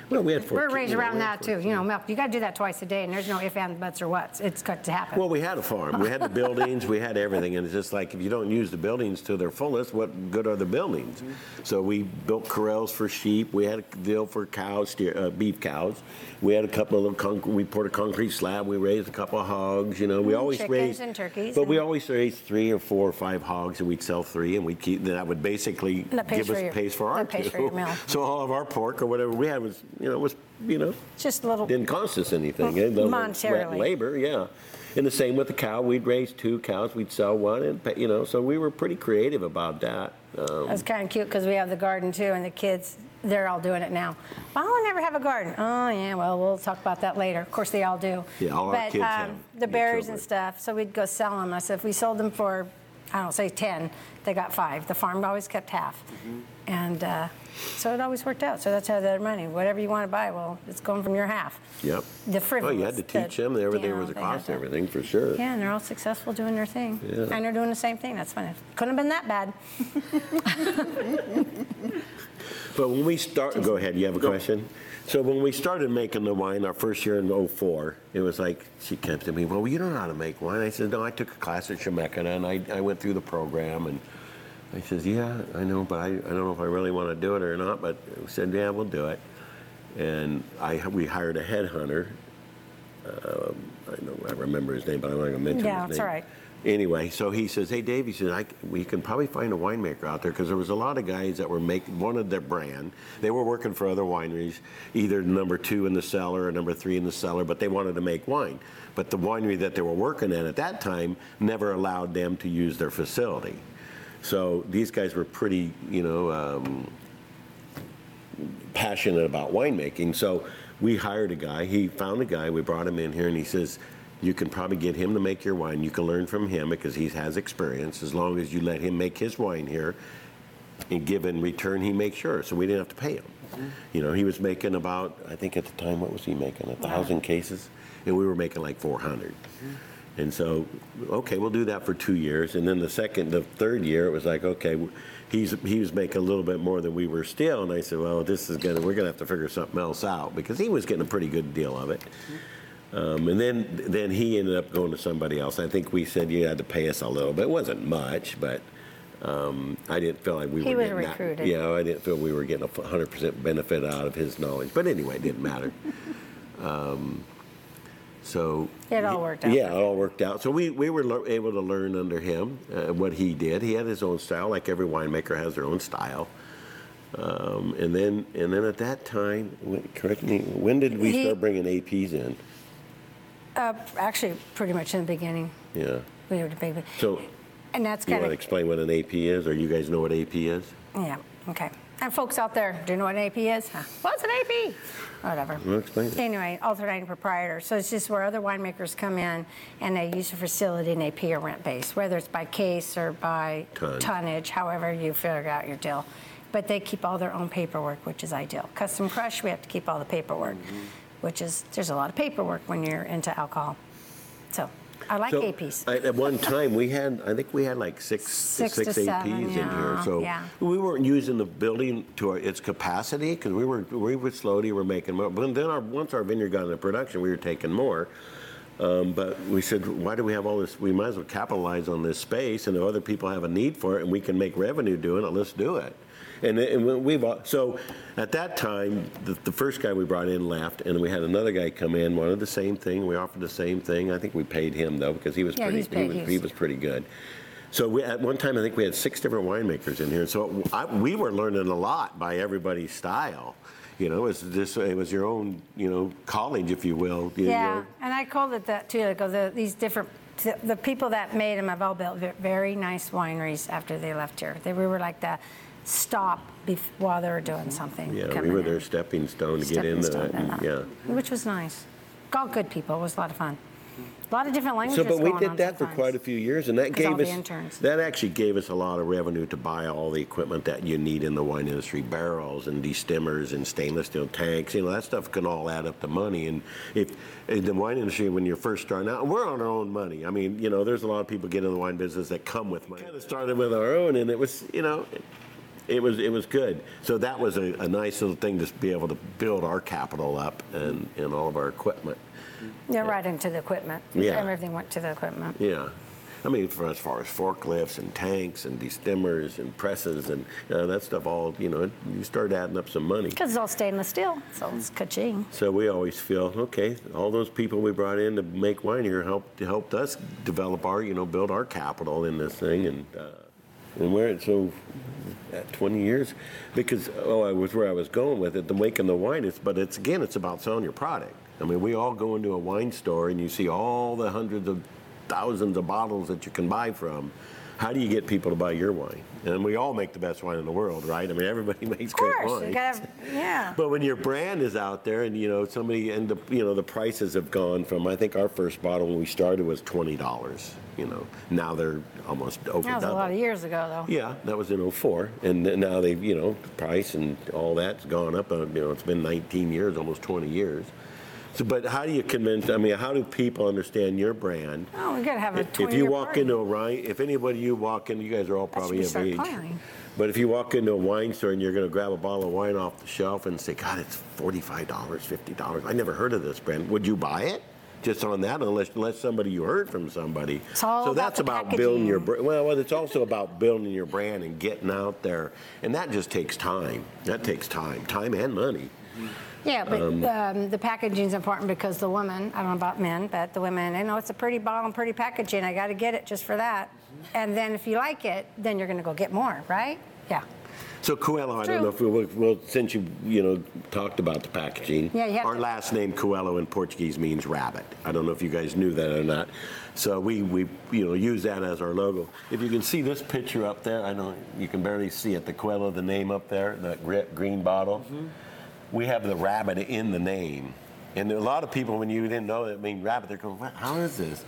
Well, we had four. We're raised you know, around we had that four too. You know, milk. You got to do that twice a day, and there's no if, and buts, or whats. It's got to happen. Well, we had a farm. We had the buildings. We had everything, and it's just like if you don't use the buildings to their fullest, what good are the buildings? So we built corrals for sheep. We had a deal for cows, steer, uh, beef cows. We had a couple of conc- we poured a concrete slab. We raised a couple of hogs. You know, we always chickens raised and turkeys but we and- always raised three or four or five hogs, and we'd sell three, and we'd keep. That would basically That pays give us for your- pays for our that pays for two. your meal. So all of our pork or whatever we had was, you know, it was you know Just a little. didn't cost us anything. eh? The sweat and Monetarily. labor, yeah. And the same with the cow. We'd raise two cows. We'd sell one, and pay- you know, so we were pretty creative about that. Um, That's kind of cute because we have the garden too, and the kids, they're all doing it now. Oh, I never have a garden. Oh, yeah, well, we'll talk about that later. Of course, they all do. Yeah, all our kids um, have The berries and stuff, so we'd go sell them. I said, if we sold them for, I don't know, say 10, they got five. The farm always kept half. Mm-hmm. And uh, so it always worked out. So that's how their money. Whatever you want to buy, well, it's going from your half. yep. The frivolous. Oh, you had to the- teach them. Everything you know, was a cost, to- everything for sure. Yeah, and they're all successful doing their thing. Yeah. And they're doing the same thing. That's funny. Couldn't have been that bad. But when we start, go ahead. You have a question. So when we started making the wine, our first year in 04, it was like she kept to me, "Well, you don't know how to make wine." I said, "No, I took a class at Chemeketa, and I, I went through the program." And I says, "Yeah, I know, but I, I don't know if I really want to do it or not." But we said, "Yeah, we'll do it." And I we hired a headhunter. Um, I know I remember his name, but I'm not going to mention Yeah, his name. all right. Anyway, so he says, "Hey, Dave," he says, I, "We can probably find a winemaker out there because there was a lot of guys that were making wanted their brand. They were working for other wineries, either number two in the cellar or number three in the cellar, but they wanted to make wine. But the winery that they were working at at that time never allowed them to use their facility. So these guys were pretty, you know." Um, passionate about winemaking. So we hired a guy. He found a guy. We brought him in here, and he says, "You can probably get him to make your wine. You can learn from him because he has experience. As long as you let him make his wine here, and give in return, he makes yours. So we didn't have to pay him. You know, he was making about, I think at the time, what was he making? A thousand cases, and we were making like 400. And so, okay, we'll do that for two years. And then the second, the third year, it was like, okay, he's he was making a little bit more than we were still. And I said, well, this is gonna, we're gonna have to figure something else out because he was getting a pretty good deal of it. Um, and then then he ended up going to somebody else. I think we said you had to pay us a little bit. It wasn't much, but um, I didn't feel like we He were was getting that- recruited. yeah, I didn't feel we were getting a 100% benefit out of his knowledge. But anyway, it didn't matter. Um, so It all worked out. Yeah, it all worked out. So we, we were able to learn under him uh, what he did. He had his own style, like every winemaker has their own style. Um, and then and then at that time, correct me, when did we He- start bringing APs in? Uh, actually, pretty much in the beginning, Yeah. we were the big. So And that's kind of. you want to explain what an AP is, or you guys know what AP is? yeah. Okay. And folks out there, do you know what an AP is? Huh? What's an AP? Whatever. Well, explain it. Anyway, alternating proprietor. So it's just where other winemakers come in and they use a facility and they pay a rent base, whether it's by case or by Ton. tonnage, however you figure out your deal. But they keep all their own paperwork, which is ideal. Custom crush, we have to keep all the paperwork, Mm-hmm. which is there's a lot of paperwork when you're into alcohol. So I like So, APs. I- At one time, we had, I think we had like six, Six six to APs seven, in here. yeah, So yeah. we weren't using the building to our- its capacity because we were, we were slowly, we're making more. But then our, once our vineyard got into production, we were taking more. Um, But we said, why do we have all this? We might as well capitalize on this space, and if other people have a need for it and we can make revenue doing it, let's do it. And, and we bought, so at that time, the, the first guy we brought in left, and we had another guy come in, wanted the same thing. We offered the same thing. I think we paid him though because he was Yeah, pretty. he's paid. He was, He's- he was pretty good. So we, at one time, I think we had six different winemakers in here. So I, we were learning a lot by everybody's style. You know, it's just it was your own, you know, college, if you will. you Yeah, know. and I called it that too. Like, the, these different, the, the people that made them have all built ve- very nice wineries after they left here. They we were like the stop bef- while they were doing something. Yeah, we coming were in. their stepping stone to get Stepping into stone it. and, Yeah. Which was nice. All good people. It was a lot of fun. A lot of different languages So, but we going did that for sometimes. quite a few years, and that 'Cause all gave the us interns. that actually gave us a lot of revenue to buy all the equipment that you need in the wine industry: barrels and destemmers and stainless steel tanks. You know, that stuff can all add up to money. And if in the wine industry, when you're first starting out, we're on our own money. I mean, you know, there's a lot of people get in the wine business that come with money. Kind of started with our own, and it was, you know. It, it was it was good. So that was a, a nice little thing to be able to build our capital up and, and all of our equipment. Yeah, right into the equipment. Yeah. Everything went to the equipment. Yeah. I mean, for as far as forklifts and tanks and destemmers and presses and uh, that stuff, all you know, you start adding up some money. Because it's all stainless steel, so it's ka-ching. So we always feel okay. All those people we brought in to make wine here helped helped us develop our, you know, build our capital in this thing, and uh, and where so at 20 years, because oh, I was where I was going with it. The making the wine is, but it's again, it's about selling your product. I mean, we all go into a wine store and you see all the hundreds of thousands of bottles that you can buy from. How do you get people to buy your wine? And we all make the best wine in the world, right? I mean, everybody makes Of great wine. you gotta, yeah. But when your brand is out there and, you know, somebody, and the, you know, the prices have gone from, I think our first bottle when we started was $20, you know. Now they're almost over That was a double. lot of years ago, though. Yeah, that was in '04, and then now they've, you know, price and all that's gone up. Uh, you know, it's been 19 years, almost 20 years. So, but how do you convince? I mean, how do people understand your brand? Oh, we gotta have a If 20 if you walk into a wine, if anybody you walk in, you guys are all probably of age. planning. But if you walk into a wine store and you're going to grab a bottle of wine off the shelf and say, "God, it's forty-five dollars, fifty dollars," I never heard of this brand. Would you buy it? Just on that, unless unless somebody you heard from somebody. So that's about building your packaging. brand. Well, it's also about building your brand and getting out there, and that just takes time. That takes time, time and money. Yeah, but um, the is important because the woman, I don't know about men, but the women, they know it's a pretty bottle and pretty packaging. I got to get it just for that. And then if you like it, then you're going to go get more, right? Yeah. So Coelho, I don't know if we will, well, since you, you know, talked about the packaging. Yeah, you have Our to- last name Coelho in Portuguese means rabbit. I don't know if you guys knew that or not. So we, we, you know, use that as our logo. If you can see this picture up there, I know you can barely see it, the Coelho, the name up there, the gre- green bottle. Mm-hmm. We have the rabbit in the name. And a lot of people, when you didn't know that it mean rabbit, they're going, "What- how is this?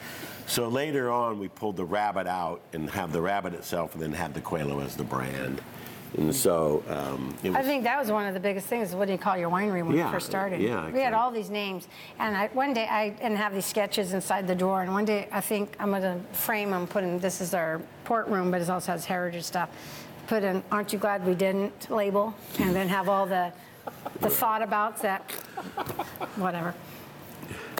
So later on, we pulled the rabbit out and have the rabbit itself and then have the Coelho as the brand. And so um, it I think that was one of the biggest things. What do you call your winery when Yeah, you first started? yeah, We had exactly. all these names, and I, one day I didn't have these sketches inside the door. And one day I think I'm going to frame them, put in. This is our port room, but it also has heritage stuff. Put in "Aren't you glad we didn't?" label, and then have all the the thought abouts that whatever.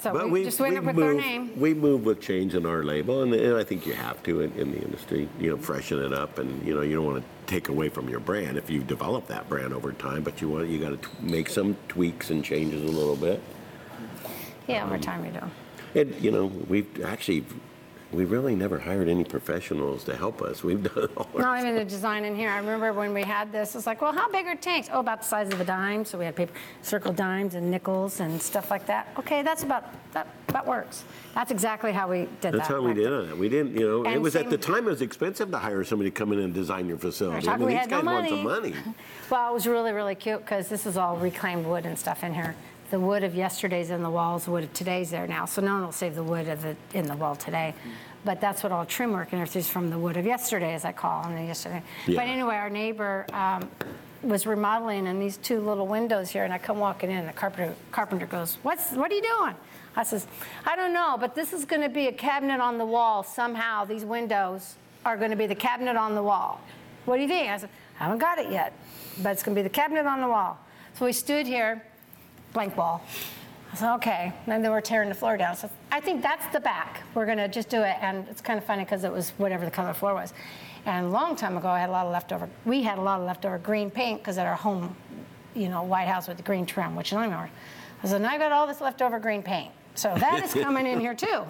So we, just went up with our moved- name. We move with changing our label, and, and I think you have to in, in the industry. You know, freshen it up, and you know, you don't want to take away from your brand if you develop that brand over time. But you want you got to make some tweaks and changes a little bit. Yeah, over um, time you do. And you know, we've actually we really never hired any professionals to help us. We've done it all. Not even the design in here. I remember when we had this, it's like, well, how big are tanks? Oh, about the size of a dime. So we had paper, circle dimes and nickels and stuff like that. Okay, that's about, that, that works. That's exactly how we did that. That's how we did it. We didn't, you know, it And was at the time it was expensive to hire somebody to come in and design your facility. I mean, we these had no guys want some money. Well, it was really, really cute because this is all reclaimed wood and stuff in here. The wood of yesterday's in the walls, the wood of today's there now. So no one will save the wood of the, in the wall today. But that's what all trim work and everything's from the wood of yesterday, as I call them, yesterday. Yeah. But anyway, our neighbor um, was remodeling and these two little windows here, and I come walking in, and the carpenter, carpenter goes, What's, what are you doing? I says, I don't know, but this is going to be a cabinet on the wall somehow. These windows are going to be the cabinet on the wall. What do you think? I said, I haven't got it yet, but it's going to be the cabinet on the wall. So we stood here, blank wall. I said, okay. And then we're tearing the floor down. So I think that's the back. We're going to just do it. And it's kind of funny because it was whatever the color floor was. And a long time ago, I had a lot of leftover, we had a lot of leftover green paint because at our home, you know, White House with the green trim, which I don't remember. I said, now I got all this leftover green paint. So that is coming in here too.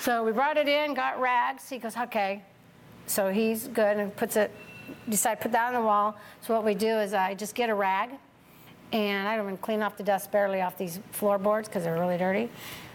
So we brought it in, got rags. He goes, okay. So he's good and puts it, decide to put that on the wall. So what we do is I just get a rag and I don't even clean off the dust barely off these floorboards because they're really dirty.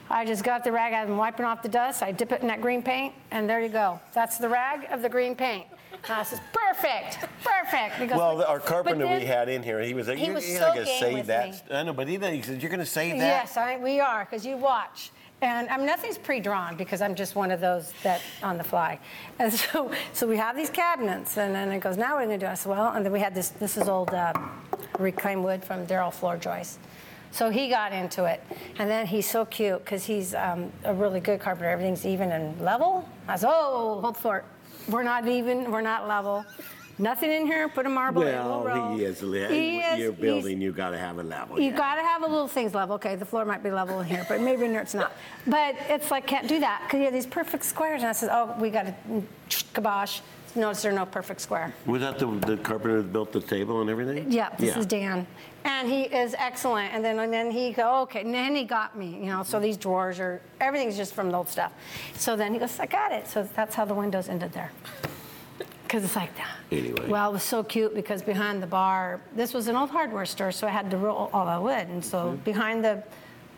I just got the rag, I'm wiping off the dust, I dip it in that green paint, and there you go. That's the rag of the green paint. And I says, perfect, perfect. He goes, Well, "But our carpenter then- we had in here, he was like, He you're, was you're so not to game save with that. me. I know, but he, he said, you're going to save that? Yes, I, we are, because you watch. And mean, nothing's pre-drawn because I'm just one of those that on the fly. And so, so we have these cabinets, and then it goes, now what are we gonna do? I said, well, and then we had this. This is old uh, reclaimed wood from Daryl Floor Joyce. So he got into it, and then he's so cute because he's um, a really good carpenter. Everything's even and level. I said, oh, hold fort. We're not even. We're not level. Nothing in here. Put a marble. in, we'll roll. He is. He You're is- he's- building, you got to have a level. you yeah. got to have a little things level. Okay, the floor might be level in here, but maybe in there it's not. But it's like, can't do that because you have these perfect squares. And I said, oh, we got to kibosh. Notice there's no perfect square. Was that the, the carpenter that built the table and everything? Yeah, this is Dan. And he is excellent. And then, and then he go, okay, and then he got me, you know, so these drawers are, everything's just from the old stuff. So then he goes, I got it. So that's how the windows ended there. Because it's like that. Anyway. Well, it was so cute because behind the bar, this was an old hardware store, so I had to roll all the wood. And so Mm-hmm. behind the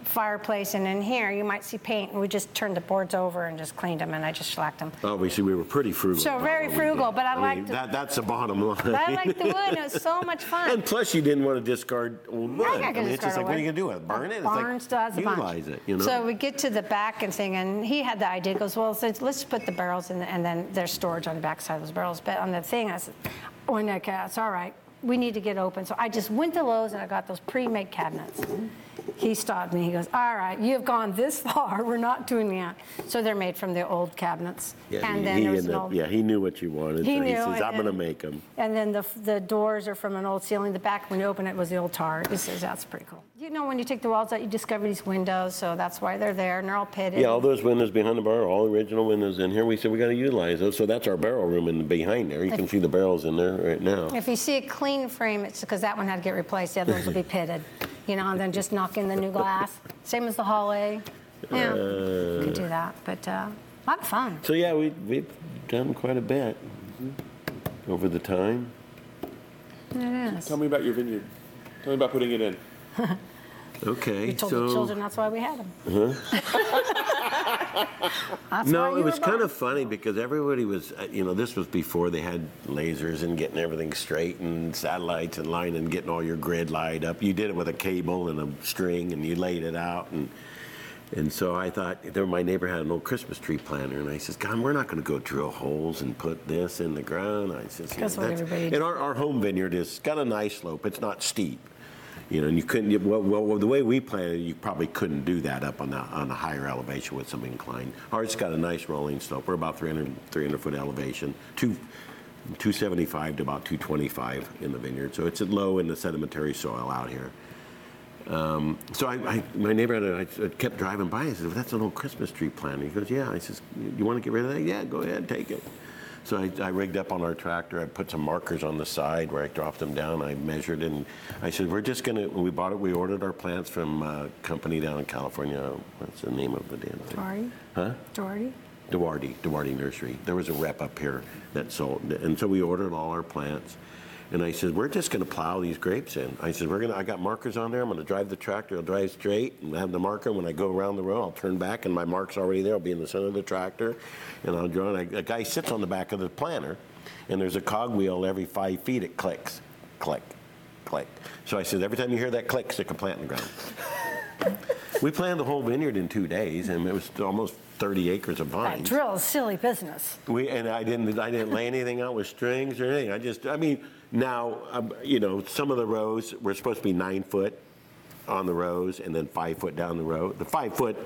fireplace and in here, you might see paint. And we just turned the boards over and just cleaned them, and I just shellacked them. Obviously, we were pretty frugal. So about very what we frugal, but I mean, liked. That, that's the bottom line. But I like the wood. It was so much fun. And plus, you didn't want to discard old wood. I gonna mean, it's just like, what are you going to do with it? Burn it? It's Barn like, still has a bunch. utilize it, you know? So we get to the back and thing, and he had the idea. Goes, well, so let's put the barrels in, the, and then there's storage on the back side of those barrels. But on the thing, I said, when I it's all right. We need to get open. So I just went to Lowe's and I got those pre-made cabinets. He stopped me. He goes, all right, you have gone this far. We're not doing that. So they're made from the old cabinets. yeah, and he, then he there's an old. yeah, he knew what you wanted. He so he knew, says, and I'm going to then- make them. And then the, the doors are from an old ceiling. The back, when you open it, was the old tar. It says that's pretty cool. You know, when you take the walls out, you discover these windows, so that's why they're there, and they're all pitted. Yeah, all those windows behind the bar, are all original windows in here. We said we got to utilize those. So that's our barrel room in the behind there. You can see the barrels in there right now. If you see a clean frame, it's because that one had to get replaced. The other ones will be pitted, you know, and then just knock in the new glass. Same as the hallway. Yeah, Uh, could do that, but uh, a lot of fun. So yeah, we, we've done quite a bit over the time. It is. Tell me about your vineyard. Tell me about putting it in. Okay, We told so the children that's why we had them. that's no, why it was kind of funny because everybody was, uh, you know, this was before they had lasers and getting everything straight and satellites and line and getting all your grid light up. You did it with a cable and a string and you laid it out and. And so I thought, there, my neighbor had an old Christmas tree planter, and I says, God, we're not going to go drill holes and put this in the ground. I says, you That's know, what that's- everybody And our, our home vineyard has got a nice slope. It's not steep. You know, and you couldn't, well, well, the way we planted, you probably couldn't do that up on a, on a higher elevation with some incline. Ours got a nice rolling slope. We're about 300, 300 foot elevation, two, 275 to about 225 in the vineyard. So it's low in the sedimentary soil out here. Um, so I, I, my neighbor a, I kept driving by. I said, well, "That's an old Christmas tree planter." He goes, "Yeah." I says, "You want to get rid of that?" "Yeah, go ahead, take it." So I, I rigged up on our tractor. I put some markers on the side where I dropped them down. I measured and I said, "We're just gonna." When we bought it, we ordered our plants from a company down in California. What's the name of the damn thing? Doherty? Huh? Doherty? Duarte, Duarte Nursery. There was a rep up here that sold, and so we ordered all our plants. And I said, we're just going to plow these grapes in. I said, we're going to. I got markers on there. I'm going to drive the tractor. I'll drive straight and have the marker. When I go around the row, I'll turn back, and my mark's already there. I'll be in the center of the tractor, and I'll draw. And I, a guy sits on the back of the planter, and there's a cogwheel every five feet. It clicks, click, click. So I said, every time you hear that click, stick a plant in the ground. we planted the whole vineyard in two days, and it was almost 30 acres of That vines. drill is silly business. We and I didn't I didn't lay anything out with strings or anything. I just I mean now um, you know some of the rows were supposed to be nine foot on the rows and then five foot down the row. The five foot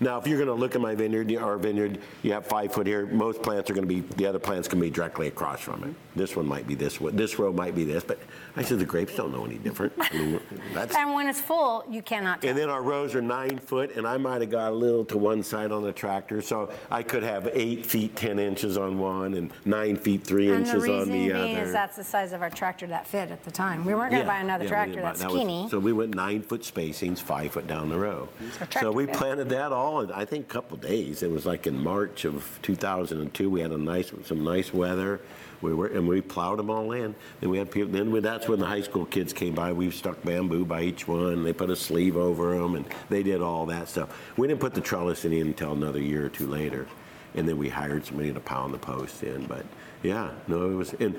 Now, if you're going to look at my vineyard, our vineyard, you have five foot here. Most plants are going to be, the other plants can be directly across from it. This one might be this one, this row might be this, but I said the grapes don't know any different. I mean, that's, And when it's full, you cannot tell. and then our rows are nine foot, and I might have got a little to one side on the tractor, so I could have eight feet, 10 inches on one, and nine feet, three And the inches on reason the being is other. that's the size of our tractor that fit at the time. We weren't going to buy another Yeah, we tractor didn't buy- that's that was- skinny. So we went nine foot spacings, five foot down the row. So tractor So we fit. planted that all, in, I think, a couple days. It was like in March of 2002. We had a nice, some nice weather. We were, and we plowed them all in. Then we had people, then we- that's when the high school kids came by. We stuck bamboo by each one. They put a sleeve over them and they did all that stuff. We didn't put the trellis in until another year or two later. And then we hired somebody to pound the posts in. But yeah, no, it was, and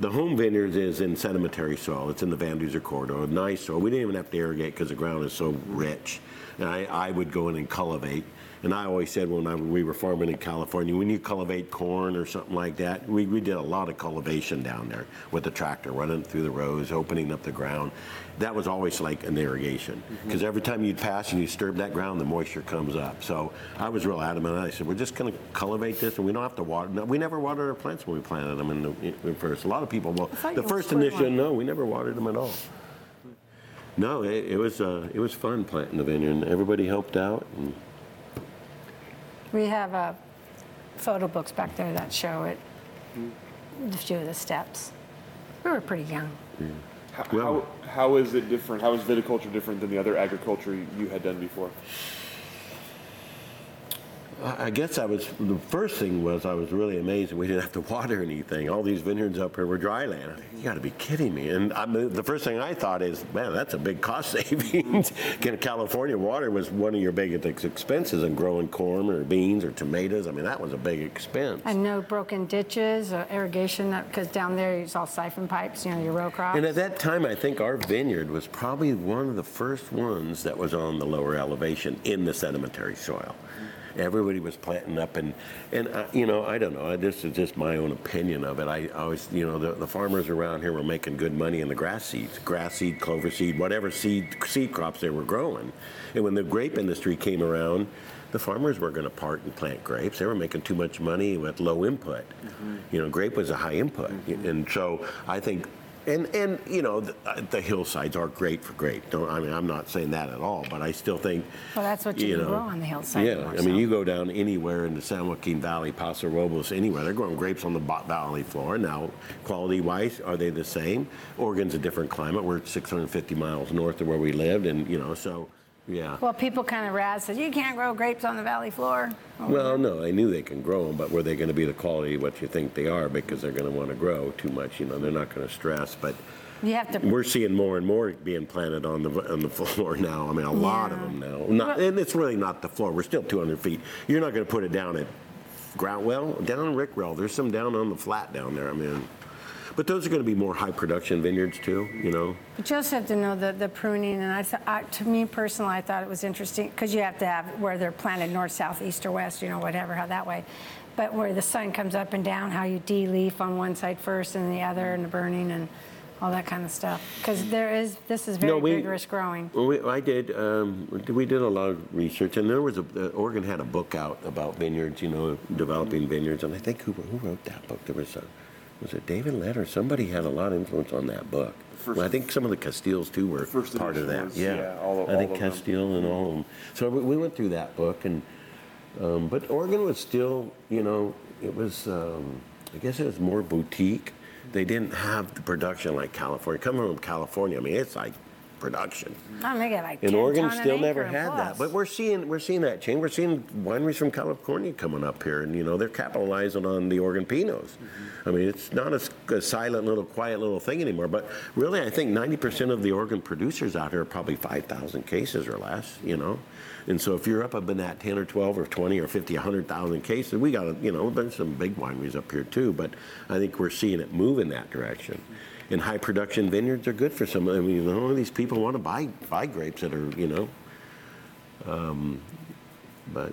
the home vineyards is in sedimentary soil. It's in the Van Duzer corridor, nice soil. We didn't even have to irrigate because the ground is so rich. And I, I would go in and cultivate. And I always said when I, we were farming in California, when you cultivate corn or something like that, we, we did a lot of cultivation down there with the tractor, running through the rows, opening up the ground. That was always like an irrigation. Because every time you'd pass and you disturb that ground, the moisture comes up. So I was real adamant. I said, we're just going to cultivate this and we don't have to water. No, we never watered our plants when we planted them in the in first. A lot of people, well, the first initial, no, we never watered them at all. No, it, it was uh, it was fun planting the vineyard. and Everybody helped out. And, We have uh, photo books back there that show it, a few of the steps. We were pretty young. How, Well- how, how is it different? How is viticulture different than the other agriculture you had done before? I guess I was, the first thing was I was really amazed that we didn't have to water anything. All these vineyards up here were dry land. I think, You gotta be kidding me. And I, mean, the first thing I thought is, man, that's a big cost savings. In California, water was one of your biggest expenses in growing corn or beans or tomatoes. I mean, that was a big expense. And no broken ditches or irrigation, because down there it's all siphon pipes, you know, your row crops. And at that time, I think our vineyard was probably one of the first ones that was on the lower elevation in the sedimentary soil. Everybody was planting up, and and uh, you know, I don't know. I- This is just my own opinion of it. I always, you know, the, the farmers around here were making good money in the grass seeds, grass seed, clover seed, whatever seed seed crops they were growing. And when the grape industry came around, the farmers were going to part and plant grapes. They were making too much money with low input. You know, grape was a high input, and so I think and and you know the, uh, the hillsides are great for grape. Don't I mean I'm not saying that at all, but I still think. Well, that's what you can grow on the hillside Yeah, I mean so. you go down anywhere in the San Joaquin Valley, Paso Robles, anywhere they're growing grapes on the valley floor. Now, quality wise, are they the same? Oregon's a different climate. We're 650 miles north of where we lived, and you know so. Yeah. Well, people kind of razz said, you can't grow grapes on the valley floor. Oh, well, no, I knew they can grow them, but were they going to be the quality what you think they are? Because they're going to want to grow too much. You know, they're not going to stress, but. You have to, We're seeing more and more being planted on the on the floor now. I mean, a lot of Yeah. them now. Not, and it's really not the floor. We're still 200 feet. You're not going to put it down at ground. Well, down in Rickreall, there's some down on the flat down there. I mean, but those are going to be more high production vineyards too. You know. but you also have to know the, the pruning, and I, th- I, to me personally, I thought it was interesting, because you have to have where they're planted north, south, east, or west, you know, whatever, how that way. But where the sun comes up and down, how you de-leaf on one side first and the other, and the burning, and all that kind of stuff. Because there is, this is very we- vigorous growing. Well, we, I did. Um, we did a lot of research, and there was a uh, Oregon had a book out about vineyards. You know, developing vineyards, and I think who, who wrote that book? There was a, was it David Lett or somebody had a lot of influence on that book. First- Well, I think some of the Castiles too were part of that. was, yeah, all of- I think all them. Castile and all of them. So we, we went through that book, and um, but Oregon was still, you know, it was. Um, I guess it was more boutique. They didn't have the production like California. Coming from California, I mean, it's like production. I mean, they get like And Oregon still never had that. But we're seeing we're seeing that change. We're seeing wineries from California coming up here, and you know they're capitalizing on the Oregon Pinots. Mm-hmm. I mean, it's not a silent little, quiet little thing anymore. But really, I think 90% of the Oregon producers out here are probably 5,000 cases or less. You know, and so if you're up up in that 10 or 12 or 20 or 50, 100,000 cases, we got to, you know, there's some big wineries up here too. But I think we're seeing it move in that direction. And high production vineyards are good for some. I mean, you know, these people want to buy buy grapes that are, you know, um, but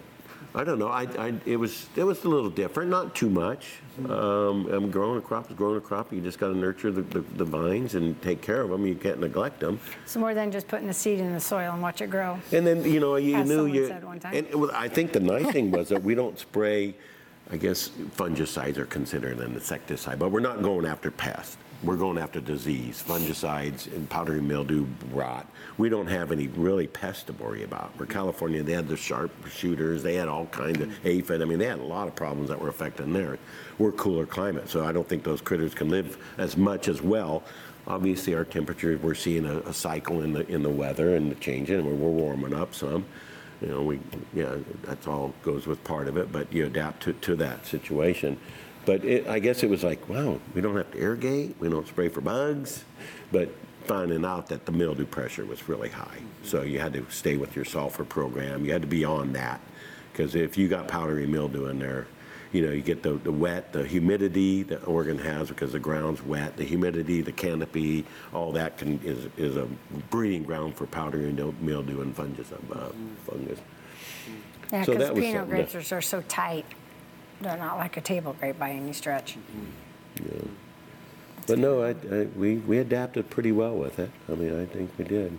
I don't know. I, I, it was it was a little different, not too much. Um, I'm growing a crop is growing a crop. You just got to nurture the, the, the vines and take care of them. You can't neglect them. It's more than just putting the seed in the soil and watch it grow. And then you know you As knew you. said one time. And was, I think the nice thing was that we don't spray. I guess fungicides are considered an insecticide, but we're not going after pests. We're going after disease, fungicides, and powdery mildew, rot. We don't have any really pests to worry about. Where California, they had the sharp shooters, they had all kinds of aphid. I mean, they had a lot of problems that were affecting there. We're cooler climate, so I don't think those critters can live as much as well. Obviously, our temperature, we're seeing a, a cycle in the in the weather and the changing, and we're, we're warming up some. You know, we yeah, that's all goes with part of it, but you adapt to, to that situation. But it, I guess it was like, wow, we don't have to irrigate, we don't spray for bugs, but finding out that the mildew pressure was really high. So you had to stay with your sulfur program. You had to be on that because if you got powdery mildew in there, you know, you get the, the wet, the humidity that Oregon has because the ground's wet, the humidity, the canopy, all that can is, is a breeding ground for powdery mildew and fungus. Uh, fungus. Yeah, So because that was Pinot something that- grapes are so tight. They're not like a table grape by any stretch. Yeah. But no, I, I, we, we adapted pretty well with it. I mean, I think we did.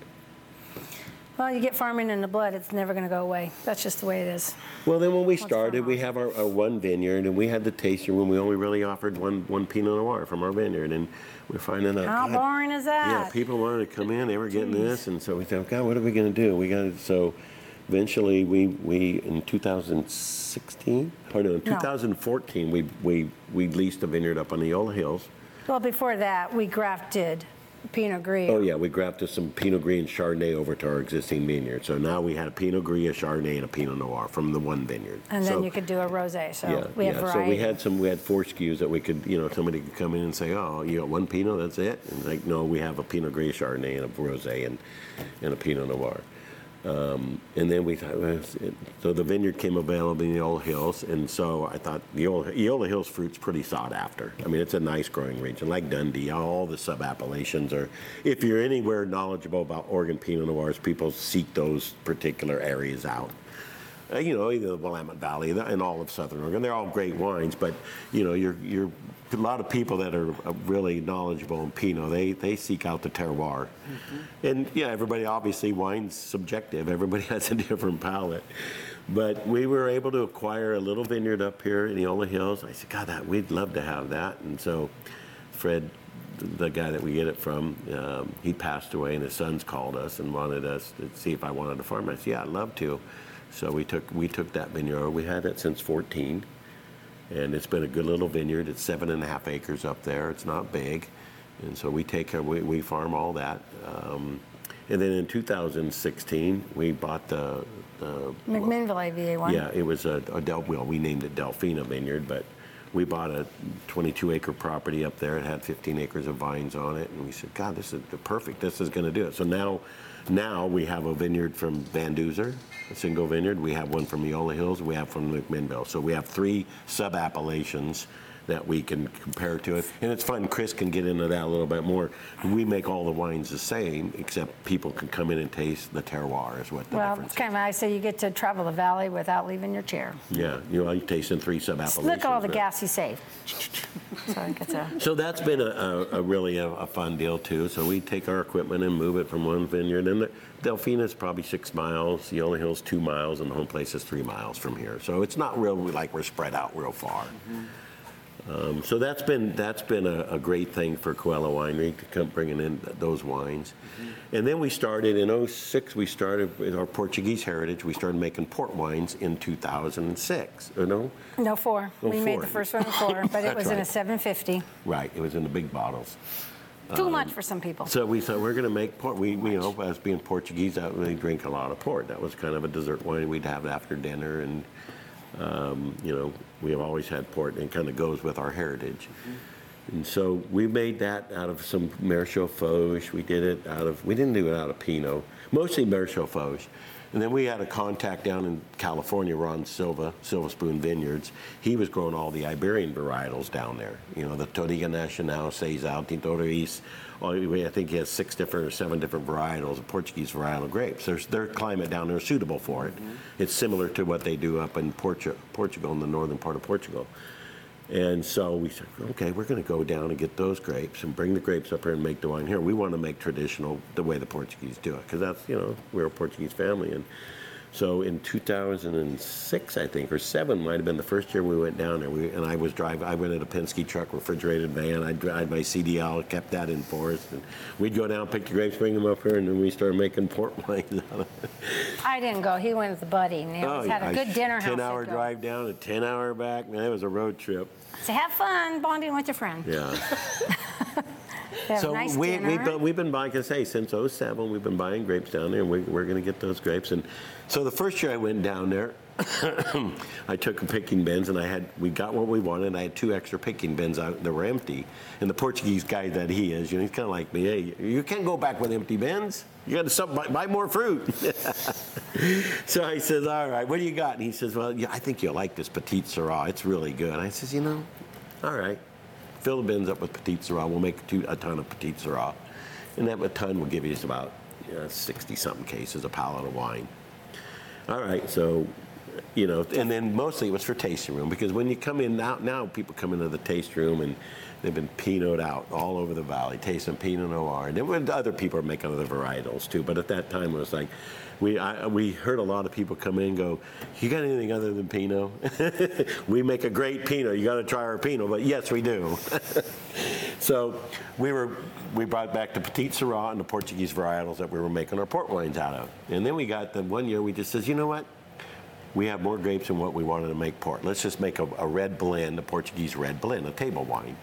Well, you get farming in the blood, it's never going to go away. That's just the way it is. Well, then when we from started, we have our, our one vineyard, and we had the tasting room. We only really offered one one Pinot Noir from our vineyard, and we're finding out. How God, boring is that? Yeah, people wanted to come in. They were getting this, and so we thought, God, what are we going to do? We got to so. Eventually, we, we in 2016, or no, in 2014, we, we, we leased a vineyard up on the Eola Hills. Well, before that, we grafted Pinot Gris. Oh yeah, we grafted some Pinot Gris and Chardonnay over to our existing vineyard. So now we had a Pinot Gris, a Chardonnay, and a Pinot Noir from the one vineyard. And then So- you could do a rosé, so yeah, we have yeah. variety. So we had some, we had four SKUs that we could, you know, somebody could come in and say, oh, you got one Pinot, that's it? And like, no, we have a Pinot Gris, Chardonnay, and a Rosé, and, and a Pinot Noir. Um, and then we thought, so the vineyard came available in the Eola Hills, and so I thought the Eola, Eola Hills fruit's pretty sought after. I mean, it's a nice growing region, like Dundee. All the sub-appellations are. If you're anywhere knowledgeable about Oregon Pinot Noirs, people seek those particular areas out. Uh, you know, either the Willamette Valley and all of Southern Oregon. They're all great wines, but you know, you're you're a lot of people that are uh, really knowledgeable in Pinot. They they seek out the terroir, and yeah, everybody obviously wine's subjective. Everybody has a different palate. But we were able to acquire a little vineyard up here in the Eola Hills. I said, God, that we'd love to have that. And so, Fred, the guy that we get it from, um, he passed away, and his sons called us and wanted us to see if I wanted to farm. I said, Yeah, I'd love to. So we took we took that vineyard. We had it since 14, and it's been a good little vineyard. It's seven and a half acres up there. It's not big, and so we take care. We, we farm all that. Um, and then in 2016, we bought the, the McMinnville AVA one. yeah, it was a, a Del, well, we named it Delphina Vineyard, but we bought a 22 acre property up there. It had 15 acres of vines on it, and we said, God, this is the perfect. This is going to do it. So now, now we have a vineyard from Van Duzer, a single vineyard. We have one from Eola Hills. We have from McMinnville. So we have three sub appellations that we can compare to it. And it's fun. Chris can get into that a little bit more. We make all the wines the same, except people can come in and taste the terroir is what the Well, difference it's is. kind of nice that you get to travel the valley without leaving your chair. Yeah, you know, you taste in three sub-appellations. Look at all the but- gas you saved. So I So that's been a, a, a really a, a fun deal too. So we take our equipment and move it from one vineyard, and the, Delphina's probably six miles, Eola Hill's two miles, and the home place is three miles from here. So it's not real like we're spread out real far. Um, so that's been that's been a, a great thing for Coelho Winery to come bringing in those wines. And then we started in 06, we started with our Portuguese heritage. We started making port wines in 2006. You know, no, four. Oh, We made the first one in four, but it was in a 750. right? It was in the big bottles. Too much for some people. So we thought we're going to make port. We, we, you know, as being Portuguese, we drink a lot of port. That was kind of a dessert wine we'd have after dinner, and um, you know, we have always had port, and it kind of goes with our heritage. And so we made that out of some Maréchal Foch. We did it out of. We didn't do it out of Pinot. Mostly Maréchal Foch. And then we had a contact down in California, Ron Silva, Silvaspoons Vineyards. He was growing all the Iberian varietals down there. You know, the Touriga Nacional, Souzão, Tinta Roriz. Oh, I think he has six different or seven different varietals of Portuguese varietal grapes. There's, their climate down there is suitable for it. Mm-hmm. It's similar to what they do up in Portu- Portugal, in the northern part of Portugal. And so we said, okay, we're going to go down and get those grapes and bring the grapes up here and make the wine here. We want to make traditional the way the Portuguese do it because that's, you know, we're a Portuguese family. And so in 2006, I think, or seven, might have been the first year we went down there. We, and I was driving, I rented a Penske truck, refrigerated van. I had my CDL, kept that in for us. And we'd go down, pick the grapes, bring them up here, and then we started making port wines out of it. I didn't go. He went with the buddy, and they oh, always had a good dinner house. 10 hour drive down, a 10 hour back. Man, it was a road trip. So have fun bonding with your friend. Yeah. Have So a nice we, dinner. we've, been, we've been buying, I say, since 07, we've been buying grapes down there, and we, we're going to get those grapes. And so the first year I went down there, I took a picking bins, and I had we got what we wanted. And I had two extra picking bins out that were empty. And the Portuguese guy that he is, you know, he's kind of like me. Hey, you can't go back with empty bins. You got to buy, buy more fruit. so I says, all right, what do you got? And he says, well, yeah, I think you'll like this Petite Syrah. It's really good. I says, you know, all right fill the bins up with Petite Syrah. We'll make two, a ton of Petite Syrah. And that a ton will give you just about 60 something cases, a pallet of wine. All right, so, you know, and then mostly it was for tasting room because when you come in now, now people come into the taste room and they've been Pinot out all over the valley, tasting Pinot Noir. And then other people are making other varietals too, but at that time it was like, we, I, we heard a lot of people come in and go, you got anything other than Pinot? we make a great Pinot. You got to try our Pinot. But yes, we do. so we were we brought back the Petite Syrah and the Portuguese varietals that we were making our port wines out of. And then we got the one year we just says, you know what? We have more grapes than what we wanted to make port. Let's just make a, a red blend, a Portuguese red blend, a table wine.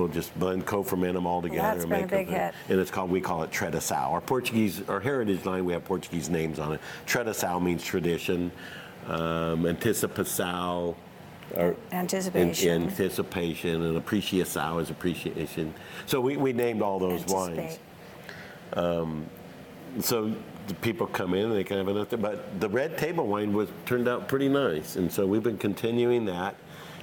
We'll just blend, co-ferment them all together. That's and been a make big them- hit. And it's called, we call it Tradição. Our Portuguese, our heritage line, we have Portuguese names on it. Tradição means tradition. Um, antecipação, or Anticipation. in- anticipation, and appreciação is appreciation. So we, we named all those wines. Anticipate. So the people come in and they can have another, but the red table wine was turned out pretty nice, and so we've been continuing that.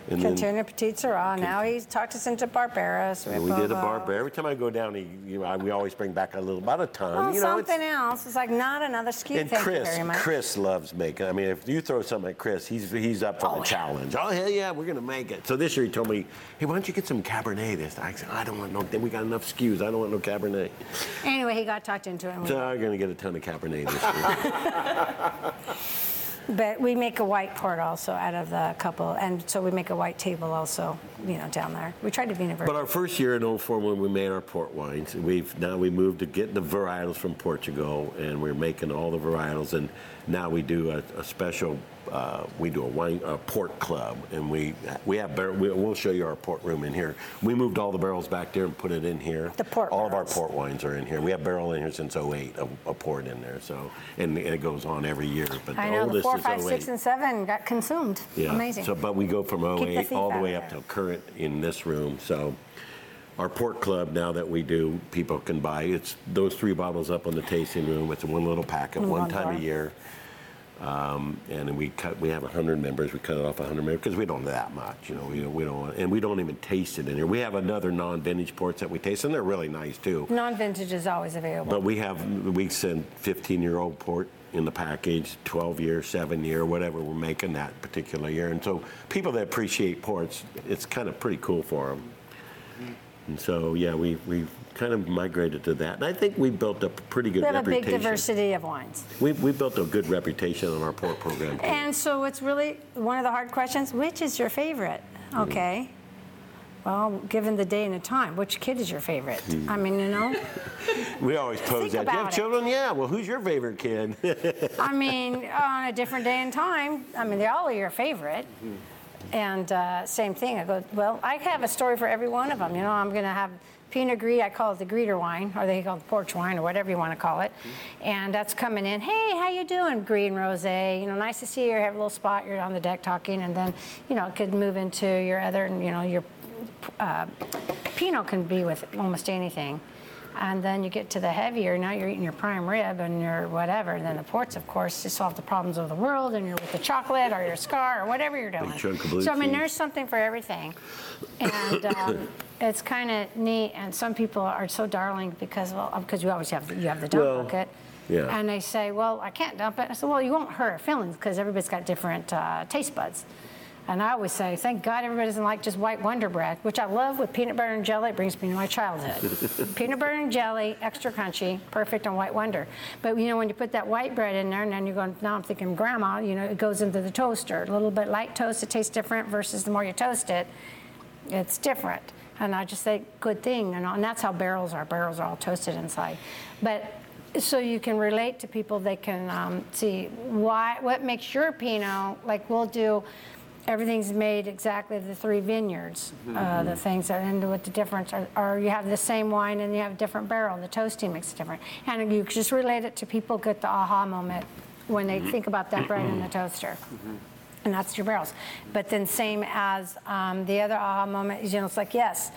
And then Continue Petite Syrah. Now he's talked us into Barberas. we did a. Barbera. Every time I go down, he, you know, I- we always bring back a little, about a ton. Well, you know, it's- something else. It's like not another ski. And Thank Chris, you very much. Chris loves making. I mean, if you throw something at Chris, he's he's up for Oh, the yeah. challenge. Oh hell yeah, we're gonna make it. So this year he told me, hey, why don't you get some Cabernet this? I said, I don't want no. We got enough SKUs. I don't want no Cabernet. Anyway, he got talked into it. and we- So I'm gonna get a ton of Cabernet this year. But we make a white port also out of the couple, and so we make a white table also, you know, down there. We tried to be universal. But our first year in 04 when we made our port wines, we've now we moved to get the varietals from Portugal, and we're making all the varietals, and now we do a, a special. Uh, we do a wine a port club, and we we have bar- we, we'll show you our port room in here. We moved all the barrels back there and put it in here. The port All of our port wines are in here. We have barrel in here since 08, a, a port in there. So and, it goes on every year. But I the know the oldest four, is five, 08. six, and seven got consumed. Yeah. Amazing. So, but we go from Keep the 08 all the way up to current in this room. So, our port club now that we do, people can buy. It's those three bottles up on the tasting room. It's one little packet, one one time bar. a year. Um, and we cut. We have 100 members. We cut it off 100 members because we don't do that much. You know, we, we don't. And we don't even taste it in here. We have another non-vintage ports that we taste, and they're really nice too. Non-vintage is always available. But we have, we send 15-year-old port in the package, 12-year, 7-year, whatever we're making that particular year. And so people that appreciate ports, it's kind of pretty cool for them. And so, yeah, we, we kind of migrated to that. And I think we built a pretty good we have a big diversity of wines. We, we built a good reputation on our port program. too. And so it's really one of the hard questions, which is your favorite? Hmm. Okay. Well, given the day and the time, which kid is your favorite? Hmm. I mean, you know, we always pose that. Do you have it. children? Yeah. Well, who's your favorite kid? I mean, on a different day and time, I mean, they all are your favorite. And uh, same thing. I go, well, I have a story for every one of them. You know, I'm going to have Pinot Gris. I call it the greeter wine, or they call it the porch wine, or whatever you want to call it. And that's coming in. Hey, how you doing? Green rosé. You know, nice to see you. Have a little spot. You're on the deck talking, and then you know, it could move into your other. You know, your uh, Pinot can be with almost anything. And then you get to the heavier, now you're eating your prime rib and your whatever. And then the ports, of course, to solve the problems of the world, and you're with the chocolate or your scar or whatever you're doing. chunk of blue so, I mean, there's something for everything. And um, it's kind of neat. And some people are so darling because, well, because you always have, you have the dump Well, bucket. yeah. And they say, well, I can't dump it. I said, well, you won't hurt our feelings because everybody's got different uh, taste buds. And I always say, thank God everybody doesn't like just white Wonder Bread, which I love with peanut butter and jelly. It brings me to my childhood. peanut butter and jelly, extra crunchy, perfect on white Wonder. But you know, when you put that white bread in there, and then you're going, now I'm thinking, Grandma, you know, it goes into the toaster. A little bit light toast, it tastes different versus the more you toast it, it's different. And I just say, good thing, you know, and that's how barrels are. Barrels are all toasted inside. But so you can relate to people, they can um, see why, what makes your Pinot, like we'll do, everything's made exactly the three vineyards, uh, the things that, and what the difference, or, or you have the same wine and you have a different barrel, and the toasting makes it different. And you just relate it to people get the aha moment when they think about that bread in the toaster. And that's your barrels. But then same as um, the other aha moment is, you know, it's like, yes,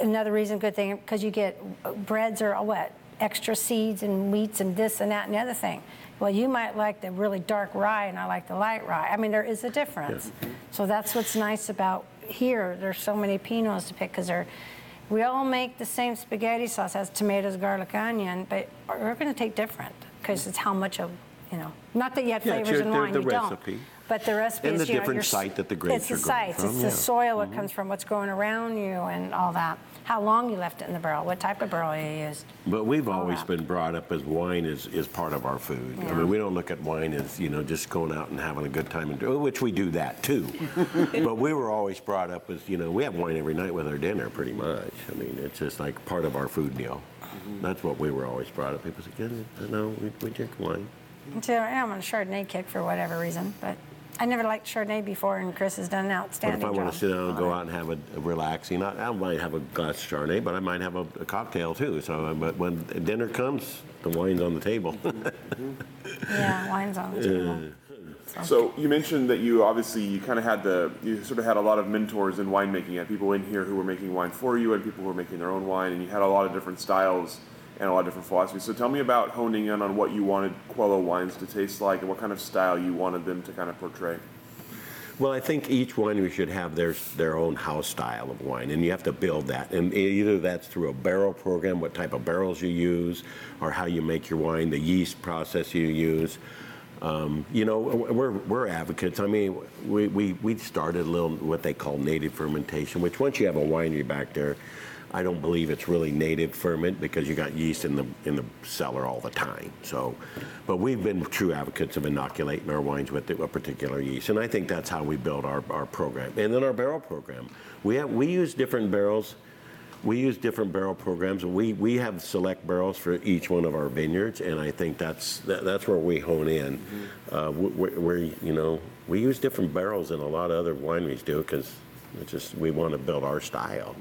another reason, good thing, because you get breads or what, extra seeds and wheats and this and that and the other thing. Well, you might like the really dark rye and I like the light rye. I mean, there is a difference. So that's what's nice about here. There's so many Pinots to pick because they're, we all make the same spaghetti sauce, has tomatoes, garlic, onion, but we're going to take different because it's how much of, you know, not that you have Yeah, flavors your- in wine, the you don't. But the recipe And is, the know, different your site that the grapes It's the are sites, from, it's yeah. The soil it mm-hmm. comes from, what's growing around you and all that. How long you left it in the barrel, what type of barrel you used. But we've always been brought up as wine is, is part of our food. I mean, we don't look at wine as, you know, just going out and having a good time, and do- oh, which we do that too. but we were always brought up as, you know, we have wine every night with our dinner pretty much. I mean, it's just like part of our food meal. Mm-hmm. That's what we were always brought up. People said, yeah, no, we, we drink wine. So I'm on a Chardonnay kick for whatever reason, but I never liked Chardonnay before and Chris has done an But outstanding if I job. want to sit down and go out and have a, a relaxing, I, I might have a glass of Chardonnay, but I might have a, a cocktail too. So, uh, but when dinner comes, the wine's on the table. Yeah, wine's on the table. So you mentioned that you obviously you kind of had the you sort of had a lot of mentors in winemaking. You had people in here who were making wine for you, and people who were making their own wine, and you had a lot of different styles and a lot of different philosophies. So tell me about honing in on what you wanted Coelho wines to taste like, and what kind of style you wanted them to kind of portray. Well, I think each winery should have their, their own house style of wine, and you have to build that. And either that's through a barrel program, what type of barrels you use, or how you make your wine, the yeast process you use. Um, you know, we're, we're advocates. I mean, we, we, we started a little what they call native fermentation, which once you have a winery back there, I don't believe it's really native ferment because you got yeast in the in the cellar all the time. So, but we've been true advocates of inoculating our wines with a particular yeast, and I think that's how we build our, our program. And then our barrel program, we have we use different barrels. We use different barrel programs. We we have select barrels for each one of our vineyards, and I think that's that, that's where we hone in. Uh, we, we you know we use different barrels than a lot of other wineries do because it's just we want to build our style.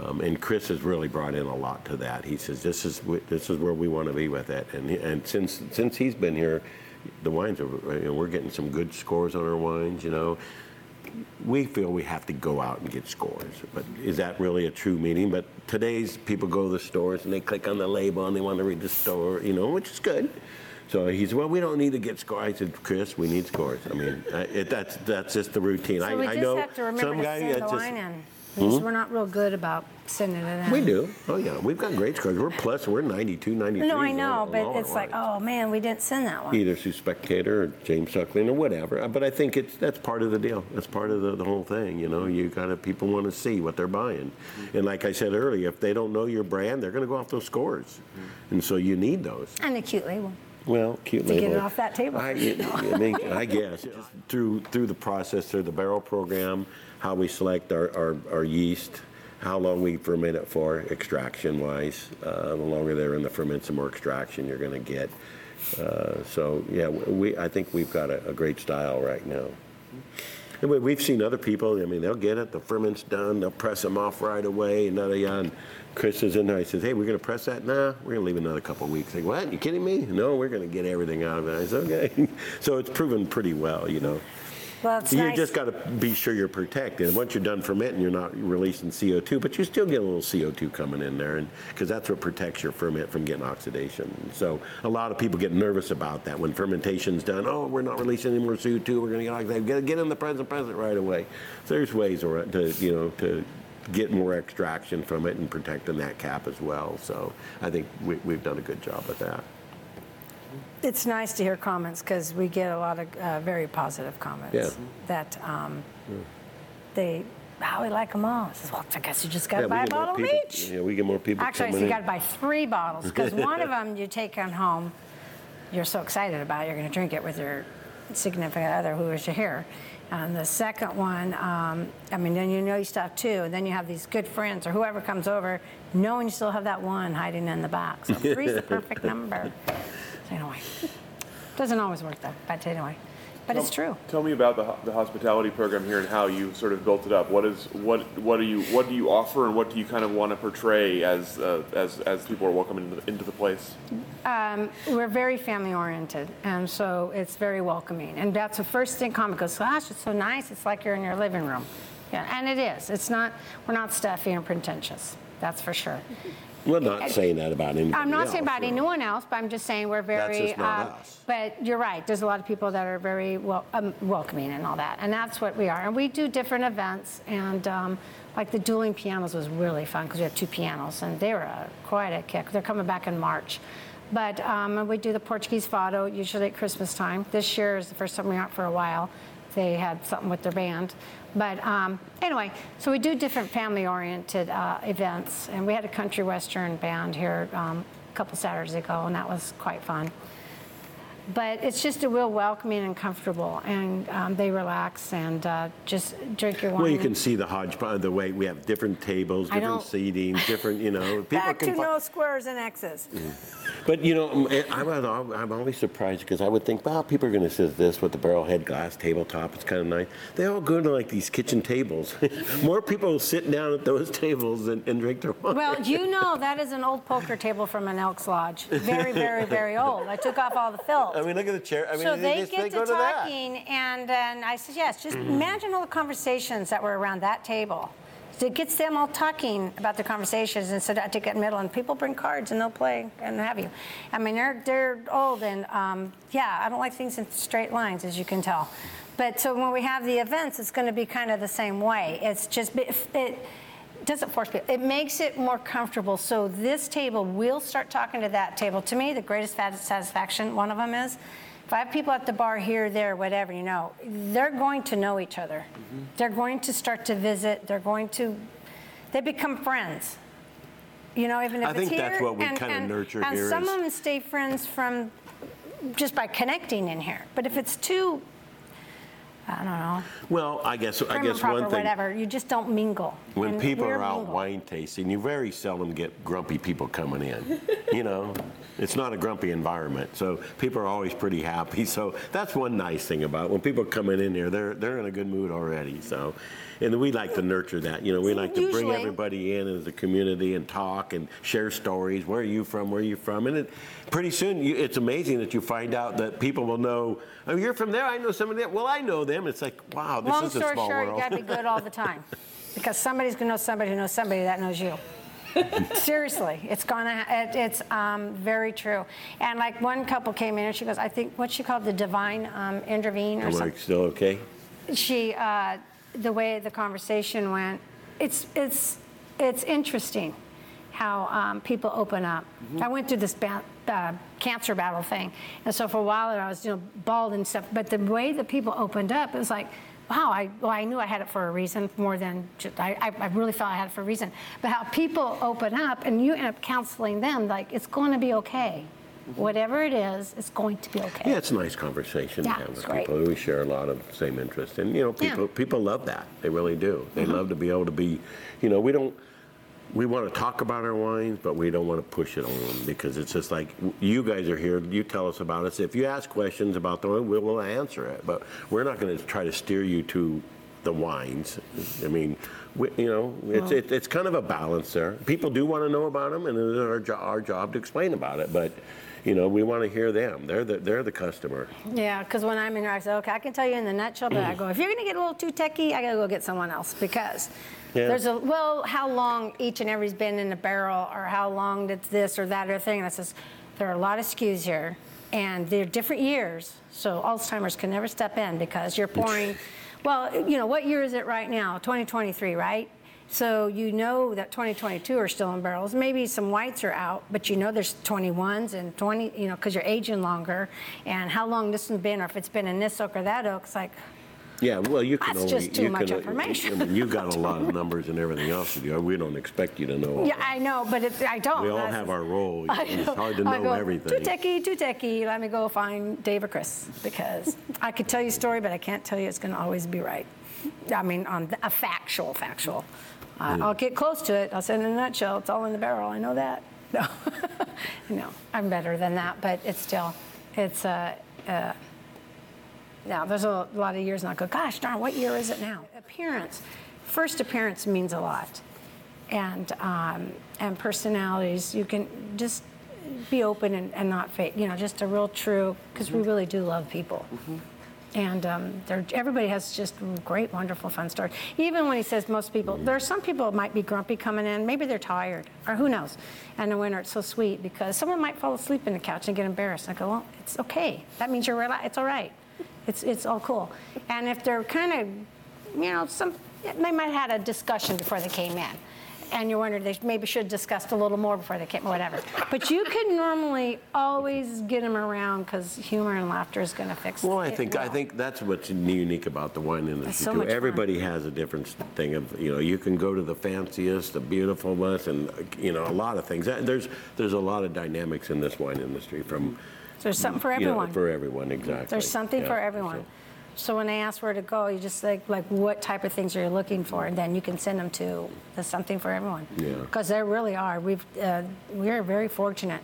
Um, and Chris has really brought in a lot to that. He says this is this is where we want to be with it. And and since since he's been here, the wines are you know, we're getting some good scores on our wines. You know, we feel we have to go out and get scores. But is that really a true meaning? But today's people go to the stores and they click on the label and they want to read the store. You know, which is good. So he said, "Well, we don't need to get scores." I said, "Chris, we need scores. I mean, it, that's that's just the routine. So I, we I just know have to remember some to guy the just- wine in. Because hmm? We're not real good about sending it in. we do. Oh, yeah. We've got great scores. We're plus, we're 92, 93. No, I know, but it's like, oh man, we didn't send that one. Either through Spectator or James Suckling or whatever. Uh, But I think it's that's part of the deal. That's part of the, the whole thing. You know, you got to, people want to see what they're buying. Mm-hmm. And like I said earlier, if they don't know your brand, they're going to go off those scores. Mm-hmm. And so you need those. And a cute label. Well, cute label. To get it off that table I, I, mean, I guess just through through the process, through the barrel program, how we select our, our, our yeast, how long we ferment it for, extraction wise. Uh, the longer they're in the ferment, the more extraction you're going to get. Uh, so yeah, we I think we've got a, a great style right now. We- we've seen other people. I mean, they'll get it. The ferment's done. They'll press them off right away. Yada. And Chris is in there. He says, "Hey, we're going to press that. Nah, we're going to leave another couple of weeks." Like, what? You kidding me? No, we're going to get everything out of it. I said, "Okay." so it's proven pretty well, you know. Well, it's You nice. just got to be sure you're protected. And once you're done fermenting, you're not releasing CO2, but you still get a little CO2 coming in there, and because that's what protects your ferment from getting oxidation. So a lot of people get nervous about that when fermentation's done. Oh, we're not releasing any more CO2. We're going to get oxidated. Get, get in the present present right away. So there's ways to you know to get more extraction from it and protecting that cap as well. So I think we, we've done a good job with that. It's nice to hear comments because we get a lot of uh, very positive comments. Yeah. That um, they, how we like them all. I says, well, I guess you just got to Yeah, buy a we get more bottle of each. Yeah, we get more people Actually, so you got to buy three bottles because one of them you take on home. You're so excited about it, you're going to drink it with your significant other who is you here. And the second one, um, I mean, then you know you still have two, and then you have these good friends or whoever comes over, knowing you still have that one hiding in the box. So three's the perfect number. Anyway, doesn't always work though, but anyway, but it's true. Tell me about the, the hospitality program here and how you sort of built it up. What is what what do you what do you offer and what do you kind of want to portray as uh, as as people are welcoming into the, into the place? We're very family oriented, and so it's very welcoming. And that's the first thing comic goes, gosh, it's so nice. It's like you're in your living room. Yeah, and it is. It's not. We're not stuffy and pretentious. That's for sure. We're not saying that about anybody I'm not saying else, about so. anyone else, but I'm just saying we're very. just not um, us. But you're right. There's a lot of people that are very wel- um, welcoming and all that, and that's what we are. And we do different events, and um, like the dueling pianos was really fun because we have two pianos, and they were a, quite a kick. They're coming back in March. But um, and we do the Portuguese fado usually at Christmas time. This year is the first time we're out for a while. They had something with their band. But um, anyway, so we do different family-oriented uh, events, and we had a country western band here um, a couple Saturdays ago, and that was quite fun. But it's just a real welcoming and comfortable, and um, they relax and uh, just drink your wine. Well, you can see the hodgepodge, the way we have different tables, different seating, different, you know. People Back to no squares and X's. But you know, eh, I'm, I'm always surprised because I would think, wow, people are going to sit this with the barrel head glass tabletop. It's kind of nice. They all go to like these kitchen tables. More people sit down at those tables and, and drink their wine. Well, you know that is an old poker table from an Elks Lodge. Very, very, very old. I took off all the filth. I mean, look at the chair. I mean, so they, just, get they to go to talking, and then I said, yes, just imagine all the conversations that were around that table. It gets them all talking about the conversations instead of I take it in middle, and people bring cards and they'll play and have you. I mean, they're they're old, and um, yeah, I don't like things in straight lines, as you can tell. But so when we have the events, it's going to be kind of the same way. It's just it. it doesn't force people. It makes it more comfortable. So this table will start talking to that table. To me, the greatest satisfaction, one of them is, if I have people at the bar here, there, whatever, you know, they're going to know each other. Mm-hmm. They're going to start to visit. They're going to, they become friends. You know, even if I it's think here. that's what we and- kinda and- nurture and here some is- of them stay friends from just by connecting in here. But if it's too, I don't know, Well, I guess I guess one thing. whatever, you just don't mingle. When And people we're are out mingle. wine tasting, you very seldom get grumpy people coming in. you know, it's not a grumpy environment, so people are always pretty happy. So that's one nice thing about it. when people are coming in here, they're they're in a good mood already. So, and we like to nurture that. You know, we like to bring Usually- everybody in as a community and talk and share stories. Where are you from? Where are you from? And it, pretty soon, you, it's amazing that you find out that people will know. Oh, you're from there. I know somebody. There. Well, I know them. It's like, wow, this Long is a story small short, world. you got to be good all the time because somebody's going to know somebody who knows somebody that knows you. Seriously, it's gonna. It, it's um, very true. And like one couple came in and she goes, I think what she called the divine um, intervene or I'm something still okay? she uh, the way the conversation went it's it's it's interesting how um, people open up i went through this ba- uh, cancer battle thing and so for a while i was you know bald and stuff but the way that people opened up it was like wow I, well, I knew i had it for a reason more than just, I, I really felt i had it for a reason but how people open up and you end up counseling them like it's going to be okay whatever it is it's going to be okay Yeah, it's a nice conversation Yeah, to have with great. people. We share a lot of same interests, and you know, Yeah. people people love that. They really do. They Mm-hmm. love to be able to be, you know, we don't. We want to talk about our wines, but we don't want to push it on them because it's just like you guys are here. You tell us about it. If you ask questions about the wine, we will answer it. But we're not going to try to steer you to the wines. I mean, we, you know, it's it, it's kind of a balance there. People do want to know about them, and it's our, jo- our job to explain about it. But you know, we want to hear them. They're the, they're the customer. Yeah, because when I'm in there, I say, okay, I can tell you in the nutshell, but I go, if you're going to get a little too techy, I got to go get someone else because Yeah. there's a, well, how long each and every's been in a barrel or how long did this or that or thing. And I says, there are a lot of SKUs here and they're different years. So Alzheimer's can never step in because you're pouring, well, you know, what year is it right now? 2023, right? So you know that 2022 are still in barrels. Maybe some whites are out, but you know there's 21s and 20, you know, because you're aging longer. And how long this one's been, or if it's been in this oak or that oak, it's like, Yeah, well, you can That's only. just too you much can, uh, information. I mean, you've got a lot of numbers and everything else to do. We don't expect you to know. all yeah, I know, but it, I don't. We all That's- have our role. I It's hard to I know go, everything. Too techie, too techie. Let me go find Dave or Chris because I could tell you a story, but I can't tell you it's going to always be right. I mean, on a factual, factual. Uh, I'll get close to it. I'll say in a nutshell, it's all in the barrel. I know that. No, no, I'm better than that, but it's still, it's uh, uh, yeah, there's a lot of years and I go, gosh darn, what year is it now? Appearance. First appearance means a lot. And, um, and personalities, you can just be open and, and not fake, you know, just a real true, because we really do love people. And um, everybody has just great, wonderful, fun stories. Even when he says most people, there are some people might be grumpy coming in. Maybe they're tired, or who knows. And the winter, it's so sweet because someone might fall asleep in the couch and get embarrassed. I go, well, it's okay. That means you're relaxed. It's all right. It's it's all cool. And if they're kind of, you know, some they might have had a discussion before they came in. And you wondered they maybe should have discussed a little more before they came, whatever. But you can normally always get them around because humor and laughter is going to fix Well, I it think I well. think that's what's unique about the wine industry so too. much fun. Everybody has a different thing of you know you can go to the fanciest, the beautifulest, and you know a lot of things. There's there's a lot of dynamics in this wine industry from There's something for you know, everyone. for everyone, exactly. There's something Yeah, for everyone. So when they ask where to go, you just like, like what type of things are you looking for? And then you can send them to the something for everyone. Yeah. Because there really are. We've, uh, we're very fortunate.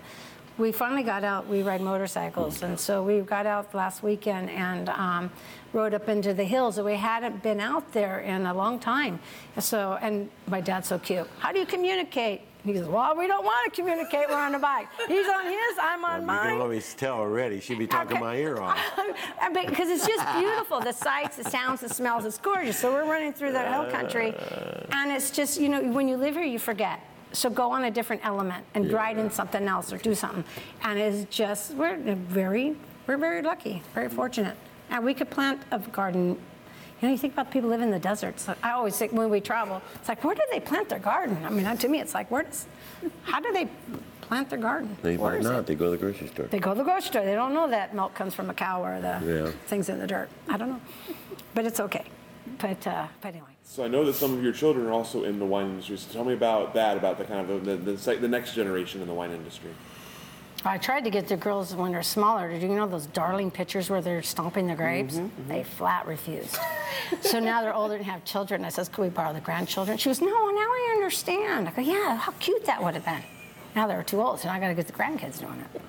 We finally got out, we ride motorcycles, and so we got out last weekend and um, rode up into the hills. And we hadn't been out there in a long time. So, and my dad's so cute. How do you communicate? He goes, well, we don't want to communicate. We're on a bike. He's on his, I'm on mine. You can always tell already. She'd be talking Okay. my ear off. because it's just beautiful. The sights, the sounds, the smells. It's gorgeous. So we're running through the hill country, and it's just you know when you live here, you forget. So go on a different element and ride in something else or do something, and it's just we're very we're very lucky, very fortunate, and we could plant a garden. You know, you think about people live in the deserts. I always think when we travel, it's like, where do they plant their garden? I mean, to me, it's like, where does, how do they plant their garden? They Where might is it? not. They go to the grocery store. They go to the grocery store. They don't know that milk comes from a cow or the Yeah. things in the dirt. I don't know, but it's okay. But uh, but anyway, So I know that some of your children are also in the wine industry. So tell me about that, about the kind of the, the, the, the next generation in the wine industry. I tried to get the girls when they're smaller. to do, you know those darling pictures where they're stomping the grapes? They flat refused. so now they're older and have children. I says, "Could we borrow the grandchildren?" She goes, "No, now I understand." I go, "Yeah, how cute that would have been." Now they're too old, so now I got to get the grandkids doing it.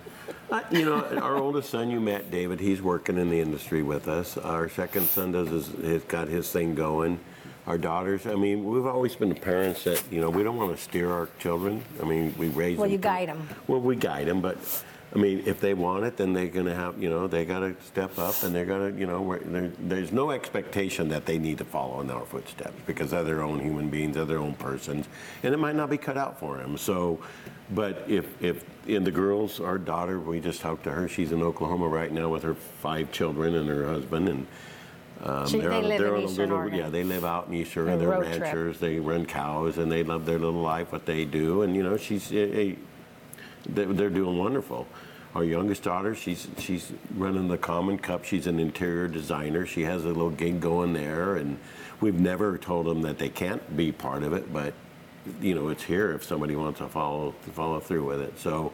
Uh, you know, our oldest son, you met David. He's working in the industry with us. Our second son does his, has got his thing going. Our daughters, I mean, we've always been the parents that you know we don't want to steer our children. I mean, we raise Well, them. you to- guide 'em. Well, we guide them, but I mean, if they want it, then they're gonna have, you know, they gotta step up, and they're gonna, you know, there's no expectation that they need to follow in our footsteps because they're their own human beings, they're their own persons, and it might not be cut out for them. So, but if if in the girls, our daughter, we just talked to her. She's in Oklahoma right now with her five children and her husband, and. Um, She- they're they on- live they're in on a Eastern little- Oregon. Yeah, they live out in Eastern. A They're road trip. ranchers. They run cows, and they love their little life, what they do. And you know, she's a, a they're, they're doing wonderful. Our youngest daughter, she's she's running the Common Cup. She's an interior designer. She has a little gig going there, and we've never told them that they can't be part of it, but you know, it's here if somebody wants to follow to follow through with it. So,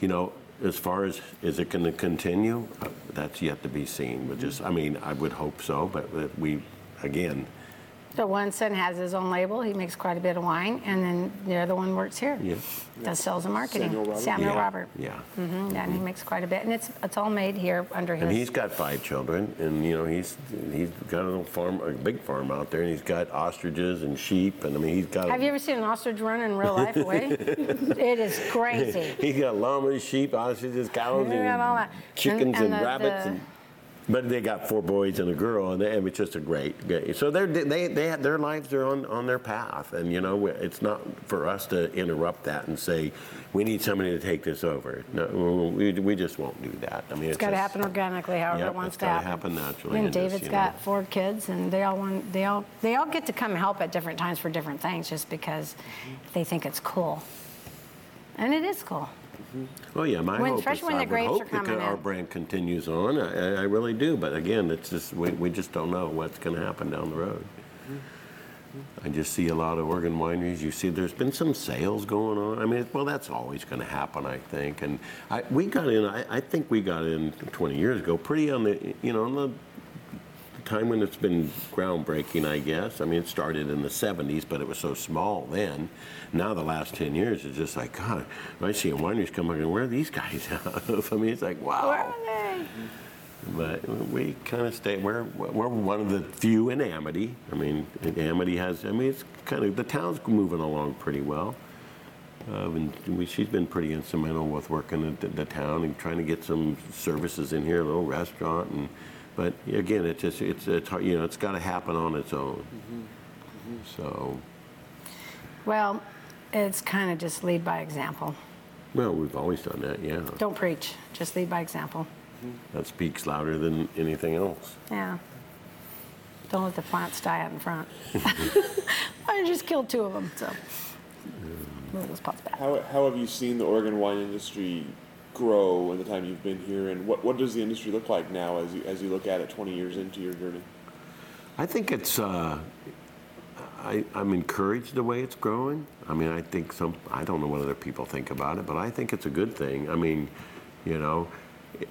you know, as far as is it going to continue, that's yet to be seen. But just, I mean, I would hope so, but we, again, The one son has his own label, he makes quite a bit of wine, and then the other one works here. Yeah. Does sales and marketing. Samuel Robert? Samuel Yeah, Robert. Yeah. Mhm, And he makes quite a bit, and it's, it's all made here under his. And he's got five children, and you know he's he's got a little farm, a big farm out there, and he's got ostriches and sheep, and I mean he's got. Have you ever seen an ostrich run in real life away? It is crazy. He's got llamas, sheep, ostriches, cows, They got all that. and And- chickens and and, the- rabbits. the- and, but they got four boys and a girl, and, they, and it's just a great. great so they're, they they have, their lives are on, on their path, and you know it's not for us to interrupt that and say we need somebody to take this over. No, we, we just won't do that. I mean, It's got to happen organically, however Yep, it wants to happen. happen naturally And and just, David's you got know. four kids, and they all want, they all, they all get to come help at different times for different things, just because they think it's cool. And it is cool. Mm-hmm. Oh yeah, my When- hope especially is when I the would grapes hope are that coming our in. brand continues on. I, I really do, but again, it's just we, we just don't know what's going to happen down the road. Mm-hmm. I just see a lot of Oregon wineries. You see, there's been some sales going on. I mean, well, that's always going to happen, I think. And I, we got in. I, I think we got in 20 years ago, pretty on the, you know, on the time when it's been groundbreaking, I guess. I mean, it started in the 70s, but it was so small then. Now the last 10 years, it's just like, God, I see a wineries come and where are these guys out of? I mean, it's like, wow. Where are they? But we kind of stay, we're, we're one of the few in Amity. I mean, Amity has, I mean, it's kind of, the town's moving along pretty well. Uh, and we, she's been pretty instrumental with working at the, the town and trying to get some services in here, a little restaurant. And, but again, it's just, it's, it's hard, you know, it's got to happen on its own. So, Well, it's kind of just lead by example. well, we've always done that, yeah. Don't preach, just lead by example. That speaks louder than anything else. Yeah. Don't let the plants die out in front. I just killed two of them, so. Move those pots back. How, how have you seen the Oregon wine industry grow in the time you've been here, and what, what does the industry look like now as you, as you look at it 20 years into your journey? I think it's. Uh, I, I'm encouraged the way it's growing. I mean, I think some. I don't know what other people think about it, but I think it's a good thing. I mean, you know,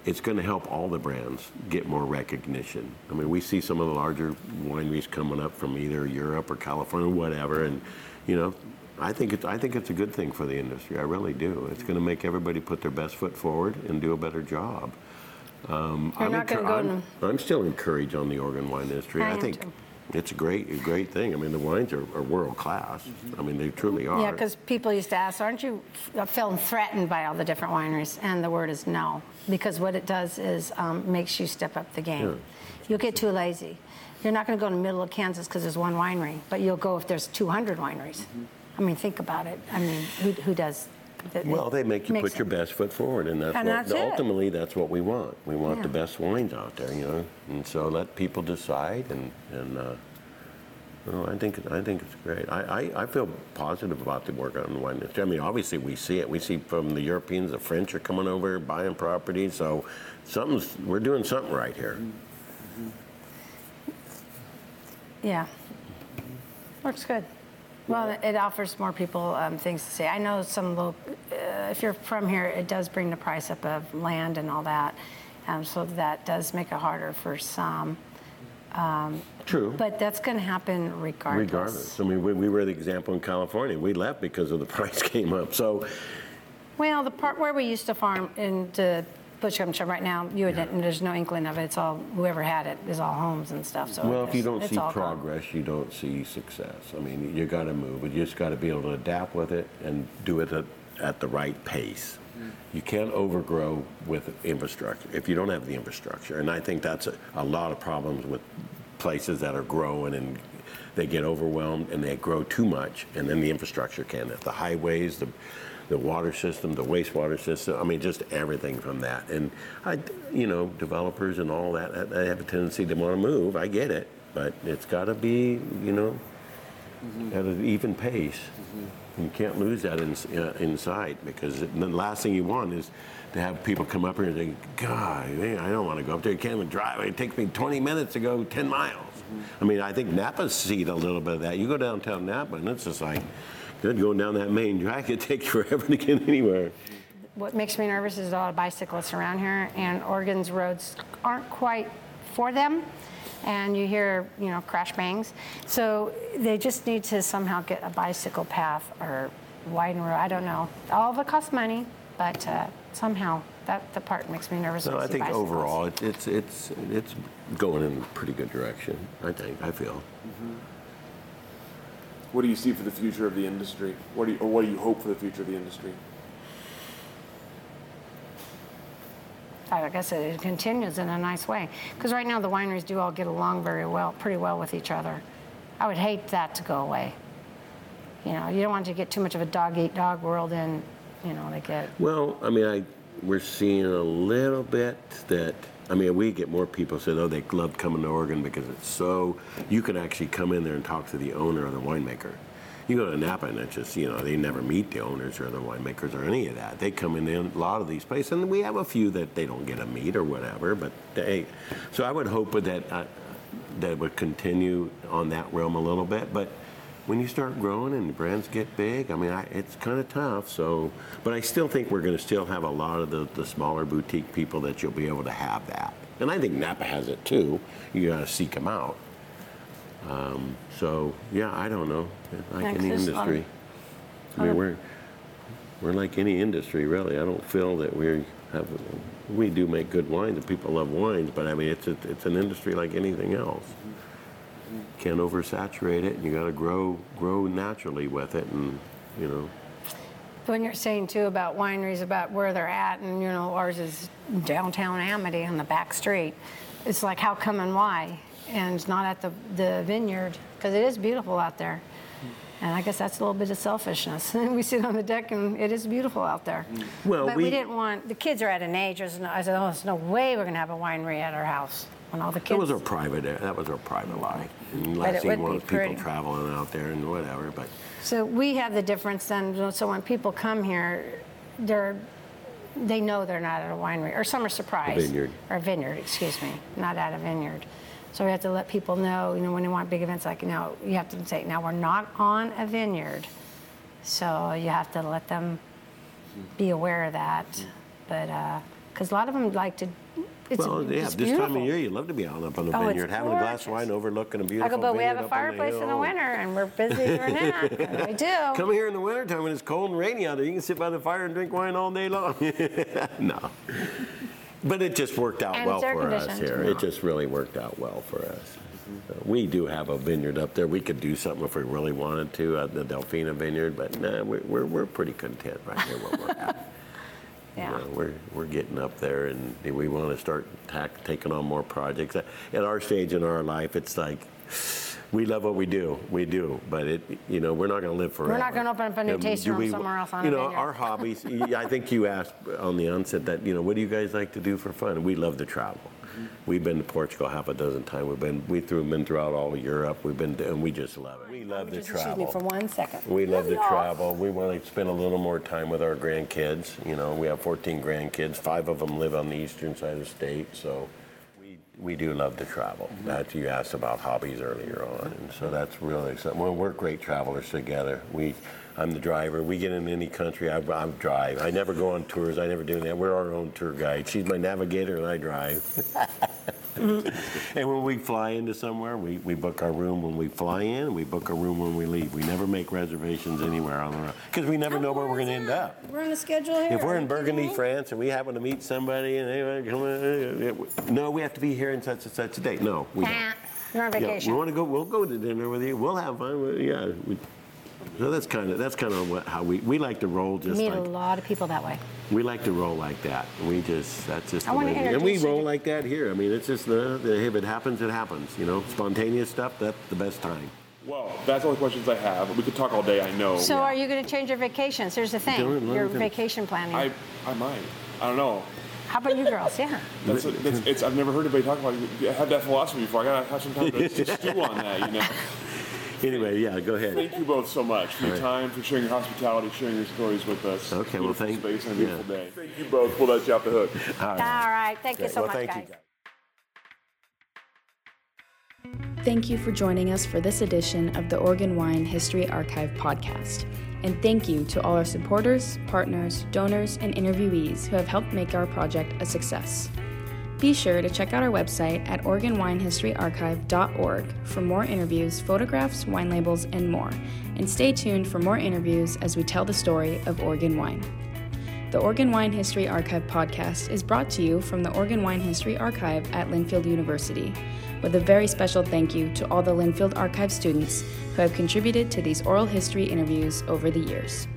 it's going to help all the brands get more recognition. I mean, we see some of the larger wineries coming up from either Europe or California, or whatever, and you know. I think it's I think it's a good thing for the industry. I really do. It's going to make everybody put their best foot forward and do a better job. Um, You're I'm not gonna encour- go I'm, I'm still encouraged on the Oregon wine industry. I I, am think too. it's a great, a great thing. I mean, the wines are, are world class. I mean, they truly are. Yeah, because people used to ask, aren't you f- feeling threatened by all the different wineries? And the word is no, because what it does is um, makes you step up the game. You'll get too lazy. You're not going to go in the middle of Kansas because there's one winery, but you'll go if there's 200 wineries. I mean, think about it. I mean, who, who does? that- well, they make you makes put your best foot forward, and that's And what that's it. ultimately that's what we want. We want Yeah. the best wines out there, you know. And so let people decide, and and uh, well, I think I think it's great. I, I, I feel positive about the work on the wine industry. I mean, obviously we see it. We see from the Europeans, the French are coming over buying property. So something's we're doing something right here. Yeah. Works good. Well, it offers more people um, things to say. I know some local, uh, if you're from here, it does bring the price up of land and all that. Um, so that does make it harder for some. True. But that's going to happen regardless. Regardless, I mean, we, we were the example in California. We left because of the price came up. So, Well, the part where we used to farm in the Bush Gum right now, you would, there's no inkling of it. It's all whoever had it is all homes and stuff. So well, if you it's- don't it's see all gone. progress, you don't see success. I mean, you got to move. But you just got to be able to adapt with it and do it at, at the right pace. Mm. You can't overgrow with infrastructure if you don't have the infrastructure. And I think that's a, a lot of problems with places that are growing and they get overwhelmed and they grow too much, and then the infrastructure can. The highways, the the water system, the wastewater system. I mean, just everything from that. And I, you know, developers and all that, they have a tendency to want to move. I get it, but it's got to be, you know, at an even pace. You can't lose that in, uh, inside because it, the last thing you want is to have people come up here and say, God, man, I don't want to go up there. You can't even drive. It takes me 20 minutes to go 10 miles. I mean, I think Napa's seen a little bit of that. You go downtown Napa and it's just like, good going down that main drag. It takes forever to get anywhere. What makes me nervous is a lot of bicyclists around here, and Oregon's roads aren't quite for them. and you hear, you know, crash bangs. So they just need to somehow get a bicycle path or widen road. I don't know. All of it costs money, but uh, somehow that the part makes me nervous. So when I think bicycles. overall, it- it's, it's, it's going in a pretty good direction, I think, I feel. What do you see for the future of the industry? What do you, or what do you hope for the future of the industry? I guess it continues in a nice way. Because right now the wineries do all get along very well, pretty well with each other. I would hate that to go away. You know, you don't want to get too much of a dog eat dog world and, you know, they get, Well, I mean, I, we're seeing a little bit that, I mean, we get more people said, oh, they love coming to Oregon because it's so, you can actually come in there and talk to the owner or the winemaker. You go to Napa and it's just, you know, they never meet the owners or the winemakers or any of that. They come in, a lot of these places, and we have a few that they don't get to meet or whatever, but they, so I would hope that, uh, that would continue on that realm a little bit, but when you start growing and the brands get big, I mean, I, it's kind of tough. So, but I still think we're going to still have a lot of the, the smaller boutique people that you'll be able to have that. And I think Napa has it too. You got to seek them out. Um, so yeah, I don't know. Like Next any is industry, I mean, we're we're like any industry, really. I don't feel that we have. We do make good wines, and people love wines. But I mean, it's a, it's an industry like anything else can't oversaturate it, and you got to grow grow naturally with it, and you know. when you're saying too about wineries, about where they're at, and you know, ours is downtown Amity on the back street. It's like how come and why, and not at the, the vineyard, because it is beautiful out there. And I guess that's a little bit of selfishness. we sit on the deck and it is beautiful out there. Well, but we, we- didn't want, the kids are at an age, there's no, I said, oh, there's no way we're going to have a winery at our house. When all the That kids. was our private. Uh, that was our private life. And mm, But last it thing would was be people pretty. traveling out there and whatever. But So we have the difference then. So when people come here, they're they know they're not at a winery, or some are surprised. vineyard. Or a vineyard, excuse me, not at a vineyard. So we have to let people know, you know, when they want big events, like, now, you have to say, now we're not on a vineyard. So you have to let them be aware of that. But, uh, because a lot of them like to, it's, well, yeah, it's this beautiful. time of year, you love to be out up on the Oh, it's vineyard, having a glass of gorgeous. wine, overlooking a I beautiful. go, but we have vineyard a up on the fireplace in the hill. winter, and we're busy during that. we do. Come here in the wintertime when it's cold and rainy out there. You can sit by the fire and drink wine all day long. no. But it just worked out And well it's air for us conditioned. here. It just really worked out well for us. Uh, We do have a vineyard up there. We could do something if we really wanted to, uh, the Delphina Vineyard, but nah, we're, we're, we're pretty content right here where we're at. Yeah. You know, we're, we're getting up there and we want to start tack, taking on more projects. At our stage in our life, it's like, we love what we do, we do, but it, you know, we're not going to live forever. We're not gonna open up a new tasting room we- somewhere else on You know, our hobbies, I think you asked on the onset that, you know, what do you guys like to do for fun? We love to travel. We've been to Portugal half a dozen times. We've been, we threw been throughout all of Europe. We've been, to- and we just love it. We oh, love to Just excuse me travel. for one second. We love to travel. We want to spend a little more time with our grandkids. You know, we have 14 grandkids. Five of them live on the eastern side of the state, so we, we do love to travel. That you asked about hobbies earlier on, and so that's really something. Well, we're great travelers together. We, I'm the driver. We get in any country, I, I drive. I never go on tours. I never do that. We're our own tour guide. She's my navigator, and I drive. And when we fly into somewhere, we, we book our room when we fly in, and we book a room when we leave. We never make reservations anywhere on the road because we never know where we're going to end up. We're on a schedule here. If we're in Burgundy, me? France, and we happen to meet somebody, and they want to come, in, uh, no, we have to be here in such and such a date. No, we don't. You're on Yeah, vacation. we want to go. We'll go to dinner with you. We'll have fun. We- Yeah. We, so that's kind of that's kind of how we we like to roll. Just Meet like a lot of people that way. we like to roll like that. We just that's just I the wanna way we, and we introduce you roll to- like that here. I mean, it's just the, the if it happens, it happens. You know, spontaneous stuff. That's the best time. Well, that's all the questions I have. We could talk all day, I know. So are you going to change your vacations? Here's the thing. Dylan, Your me vacation planning. I, I might. I don't know. How about you girls? Yeah. That's, that's it's, I've never heard anybody talk about it. I had that philosophy before. I gotta have some time to, to stew on that, you know. Anyway, yeah, go ahead. Thank you both so much for your time, for sharing your hospitality, sharing your stories with us. Okay, well, Beautiful thank- space and a beautiful yeah. day. Thank you both. We'll let you off the hook. All right. All right. Thank you Great. so well, much, thank guys. you. Thank you for joining us for this edition of the Oregon Wine History Archive podcast. And thank you to all our supporters, partners, donors, and interviewees who have helped make our project a success. Be sure to check out our website at OregonWineHistoryArchive.org for more interviews, photographs, wine labels, and more. And stay tuned for more interviews as we tell the story of Oregon wine. The Oregon Wine History Archive podcast is brought to you from the Oregon Wine History Archive at Linfield University, with a very special thank you to all the Linfield Archive students who have contributed to these oral history interviews over the years.